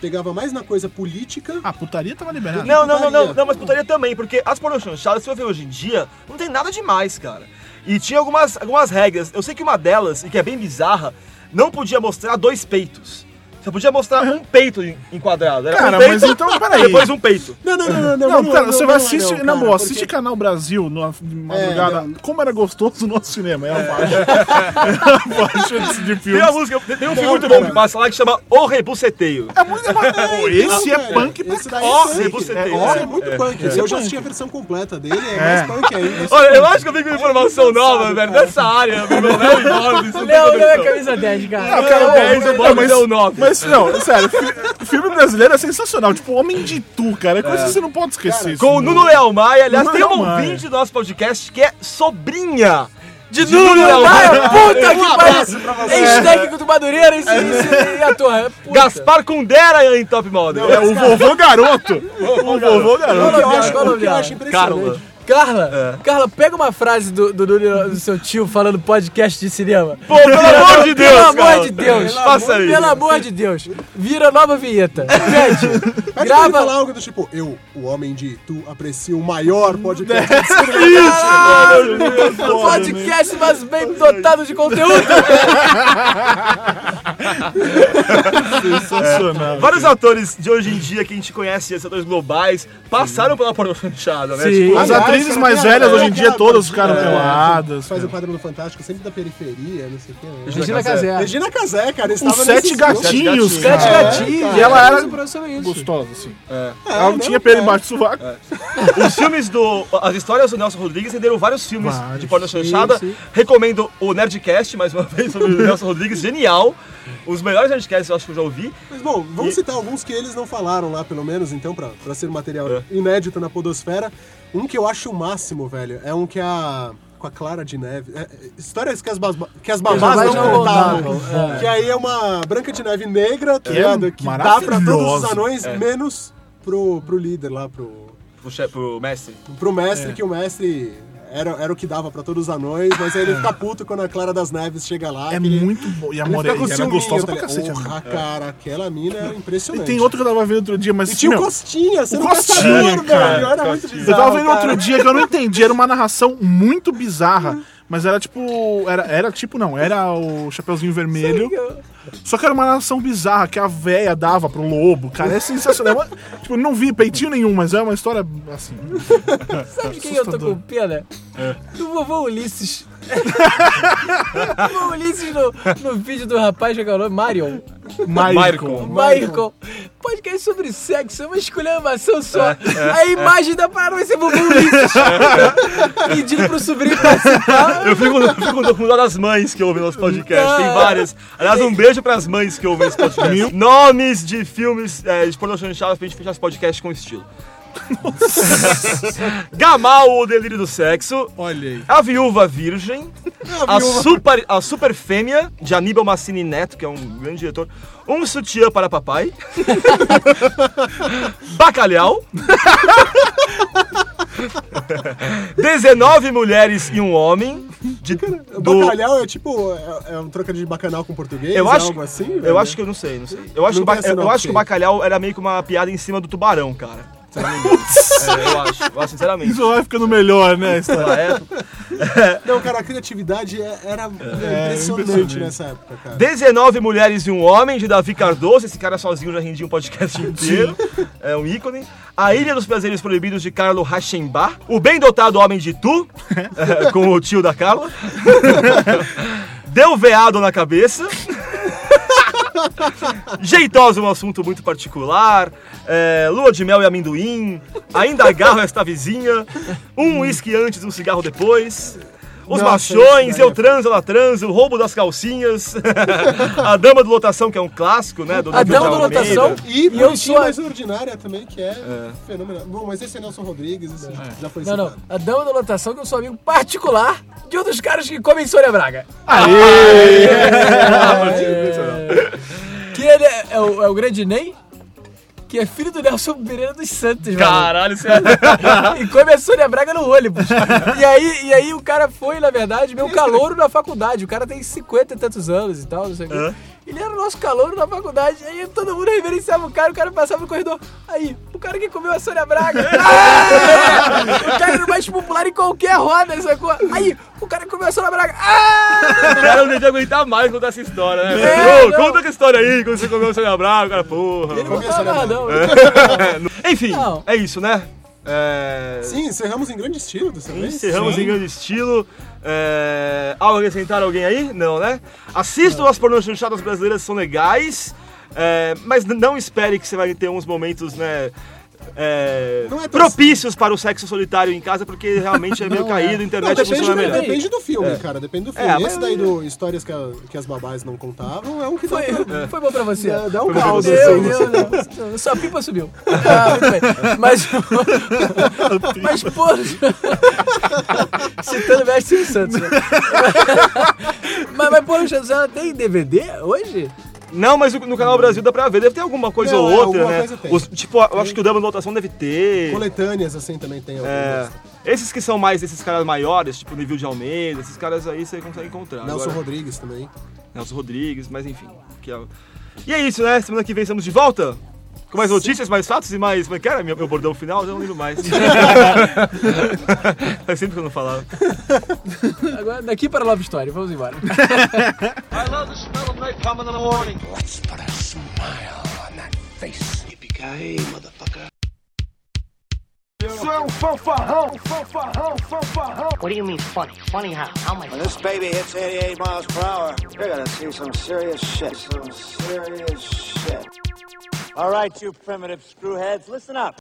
pegava mais na coisa política. Ah, putaria tava liberada. Não, não, não, não, não, mas putaria também, porque as pornochanchadas, se você ver hoje em dia, não tem nada demais, cara. E tinha algumas, algumas regras. Eu sei que uma delas, e que é bem bizarra, não podia mostrar dois peitos. Você podia mostrar um peito en- enquadrado. Era Cara, um peito, mas então, peraí. Depois um peito. Não, não, não, não. Não, vamos cara, lá, você não, vai assistir, não, na boa, porque- assiste Canal Brasil numa madrugada. não. Como era gostoso o nosso cinema, é a faixa. a faixa de Tem filmes. uma música, tem um filme Não, muito cara. bom que passa lá que chama O Rebuceteio. É muito Pô, Esse Não, é punk pra Esse é punk. rebuceteio. É, É, é muito é, punk. é. Eu já assisti a versão completa dele, é, É. mais punk ainda. Olha, eu acho que eu vim com informação nova, velho, dessa área. Meu Léo isso não tem Léo, Léo é camisa 10, cara. Não, cara, Não, pô, 10, o não, Bob mas- deu 9. Mas não, sério, fi- filme brasileiro é sensacional. Tipo, Homem de Tu, cara. É coisa que você não pode esquecer. Com o Nuno Leal Maia. Aliás, Nuno tem Leal Maia. ouvinte do nosso podcast que é sobrinha de, Nuno Leal puta Um que pariu! Ex-técnico do Madureira e, e, e ator. Puta. Gaspar Kundera em Top Model. É o vovô garoto. o vovô garoto. que eu o que acho impressionante. Carla. Carla, Carla, pega uma frase do, do, do- seu tio falando podcast de cinema. Pô, pelo amor de Deus, Pelo amor Carla. de Deus. Faça isso. Pelo amor de Deus. Vira nova vinheta. Gente, grava. falar algo do tipo, eu, o homem de tu, aprecio o maior podcast de Caralho, cinema. um podcast, mas bem dotado de conteúdo. Sensacional. Vários atores de hoje em dia que a gente conhece, esses atores globais, passaram pela pornô chanchada, né? Sim. As Aliás, atrizes mais velhas hoje em dia todas ficaram é, peladas. Faz o quadro no Fantástico, sempre da periferia, não sei o que. Regina Casé. Regina Casé, cara. Os sete gatinhos. Sete gatinhos. E ela era isso. gostosa, assim. É, Ela não né? tinha pelo embaixo do sovaco. Os filmes do. As histórias do Nelson Rodrigues renderam vários filmes Vários, de chanchada. sim. Recomendo o Nerdcast, mais uma vez, sobre o Nelson Rodrigues. Genial. Os melhores Nerdcasts eu acho que eu já ouvi. Mas bom, vamos E- citar alguns que eles não falaram lá, pelo menos, então, pra, pra ser material É. inédito na Podosfera. Um que eu acho o máximo, velho, é um que a. Com a Clara de Neve. é, é, histórias que as, basba- que as babás não não contavam. contavam, é. Que aí é uma Branca de Neve negra, tá Que é ligado? Que dá pra todos os anões, É. menos pro, pro líder lá, pro, Pro, che- pro mestre. pro mestre, É. que o mestre era, era o que dava pra todos os anões, mas aí ele fica puto quando a Clara das Neves chega lá. É ele- muito bom. E a ele More... fica com e ela é ciúminho, gostosa pra cacete. Porra, cara, aquela mina é E impressionante. tem outro que eu tava vendo outro dia, mas E tinha o meu, Costinha, você o não Costinha, cara. velho. Era muito Eu bizarro, tava vendo cara. outro dia que eu não entendi, era uma narração muito bizarra. Mas era tipo. Era, era tipo, não, era o Chapeuzinho Vermelho. Só que era uma narração bizarra que a véia dava pro lobo, cara. É sensacional. É tipo, não vi peitinho nenhum, mas é uma história assim. Sabe de quem eu tô com pena? Do vovô Ulisses. vovô Ulisses no, no vídeo do rapaz, que é o nome? Marion. Michael. Michael. Podcast sobre sexo, é uma esculhambação só. A imagem da parada vai ser vovô Ulisses. Pedindo pro sobrinho participar. Eu fico, eu fico com dó das mães que ouvem nosso podcast. Tem várias. Aliás, um beijo pras mães que ouvem esse podcast. Nomes de filmes é, de pornô chanchada pra gente fechar esse podcast com estilo. Gamal, o delírio do sexo. Olha aí. A viúva virgem. A, super, a super fêmea, de Aníbal Massini Neto, que é um grande diretor. Um sutiã para papai. Bacalhau. 19 mulheres e um homem. De, do- bacalhau é tipo. É, é um trocadilho de bacanal com português? eu é acho, algo assim? eu velho? acho que eu não sei, não sei. Eu acho, Não que, o ba- a eu, eu acho que o bacalhau era meio que uma piada em cima do tubarão, cara. É, eu acho, eu acho sinceramente. Isso vai ficando melhor, né? a história. Naquela época. Não, cara, a criatividade é- era impressionante, impressionante. nessa época, cara. 19 mulheres e um homem, de Davi Cardoso. Esse cara sozinho já rendia um podcast inteiro. É um ícone. A Ilha dos Prazeres Proibidos, de Carlo Rachenbach. O Bem Dotado Homem de Tu, é, com o tio da Carla. Deu veado na cabeça. Jeitosa, um assunto muito particular. É, lua de mel e amendoim. Ainda agarro esta vizinha. Um uísque antes, um cigarro depois. Os Nossa, machões, eu transo, ela transa, o roubo das calcinhas. a dama do lotação, que é um clássico, né? Do A do dama do lotação. E, E eu sou a- mais ordinária também, que é, fenomenal. Bom, mas esse é Nelson Rodrigues, esse já foi Não, não. citado. A dama da lotação, que eu sou amigo particular de um dos caras que comem Sônia Braga. Que ele é, é o, é o grande Ney, que é filho do Nelson Pereira dos Santos, mano. Caralho, você é... e come a Braga no ônibus. E aí, e aí o cara foi, na verdade, meu calouro na faculdade. O cara tem 50 e tantos anos e tal, não sei o quê. Ele era o nosso calouro na faculdade. Aí todo mundo reverenciava o cara, o cara passava no corredor. Aí, o cara que comeu a Sônia Braga. Ah! O cara era o mais popular em qualquer roda, sacou? Aí, o cara que comeu a Sônia Braga. Ah! O cara não devia aguentar mais contar essa história, né? É, Ô, não. conta essa história aí, quando você comeu o Sônia Braga, o cara, porra. Ele não nada, não. Enfim, Não. é isso, né? É... Sim, encerramos em grande estilo dessa vez. Encerramos em grande estilo. É... Algo acrescentar alguém aí? Não, né? Assistam as pornôs chanchadas brasileiras, são legais. é, Mas não espere que você vai ter uns momentos, né? É, Não é propícios para o sexo solitário em casa, porque realmente é meio Não é. caído, a Não, internet depende, funciona melhor. depende do filme, cara. Depende do filme. É, mas- Esse daí do Histórias que, a- que as babás não contavam é um que Foi, pra... foi bom pra você. Dá, dá um. Meu assim. Deus, não. Sua pipa subiu. Ah, muito bem. Mas. Mas, pô. Citando o Mestre Santos. Né? Mas, mas, pô, ela tem DVD hoje? Não, mas no canal Brasil dá pra ver. Deve ter alguma coisa Não, ou é, outra, alguma né? coisa. Os- tipo, eu acho que o Dama de Votação deve ter. Coletâneas, assim, também tem É, algumas. esses que são mais esses caras maiores, tipo Neville de Almeida, esses caras aí você consegue encontrar. Nelson Agora- Rodrigues também. Nelson Rodrigues, mas enfim. que é E é isso, né? Semana que vem estamos de volta. Com mais notícias, mais fatos e mais. Como é que era meu, meu bordão final? Eu não lembro mais. Faz sempre que eu não falava. Agora, daqui para a Love Story, vamos embora. I love the smell of napalm in the morning. Let's put a smile on that face. Yippee-ki-yay, motherfucker. Seu fanfarrão, fanfarrão, fanfarrão. What do you mean funny? Funny how? How am I When this baby hits 88 miles per hour, you're gonna see some serious shit. Some serious shit. All right, you primitive screwheads, listen up.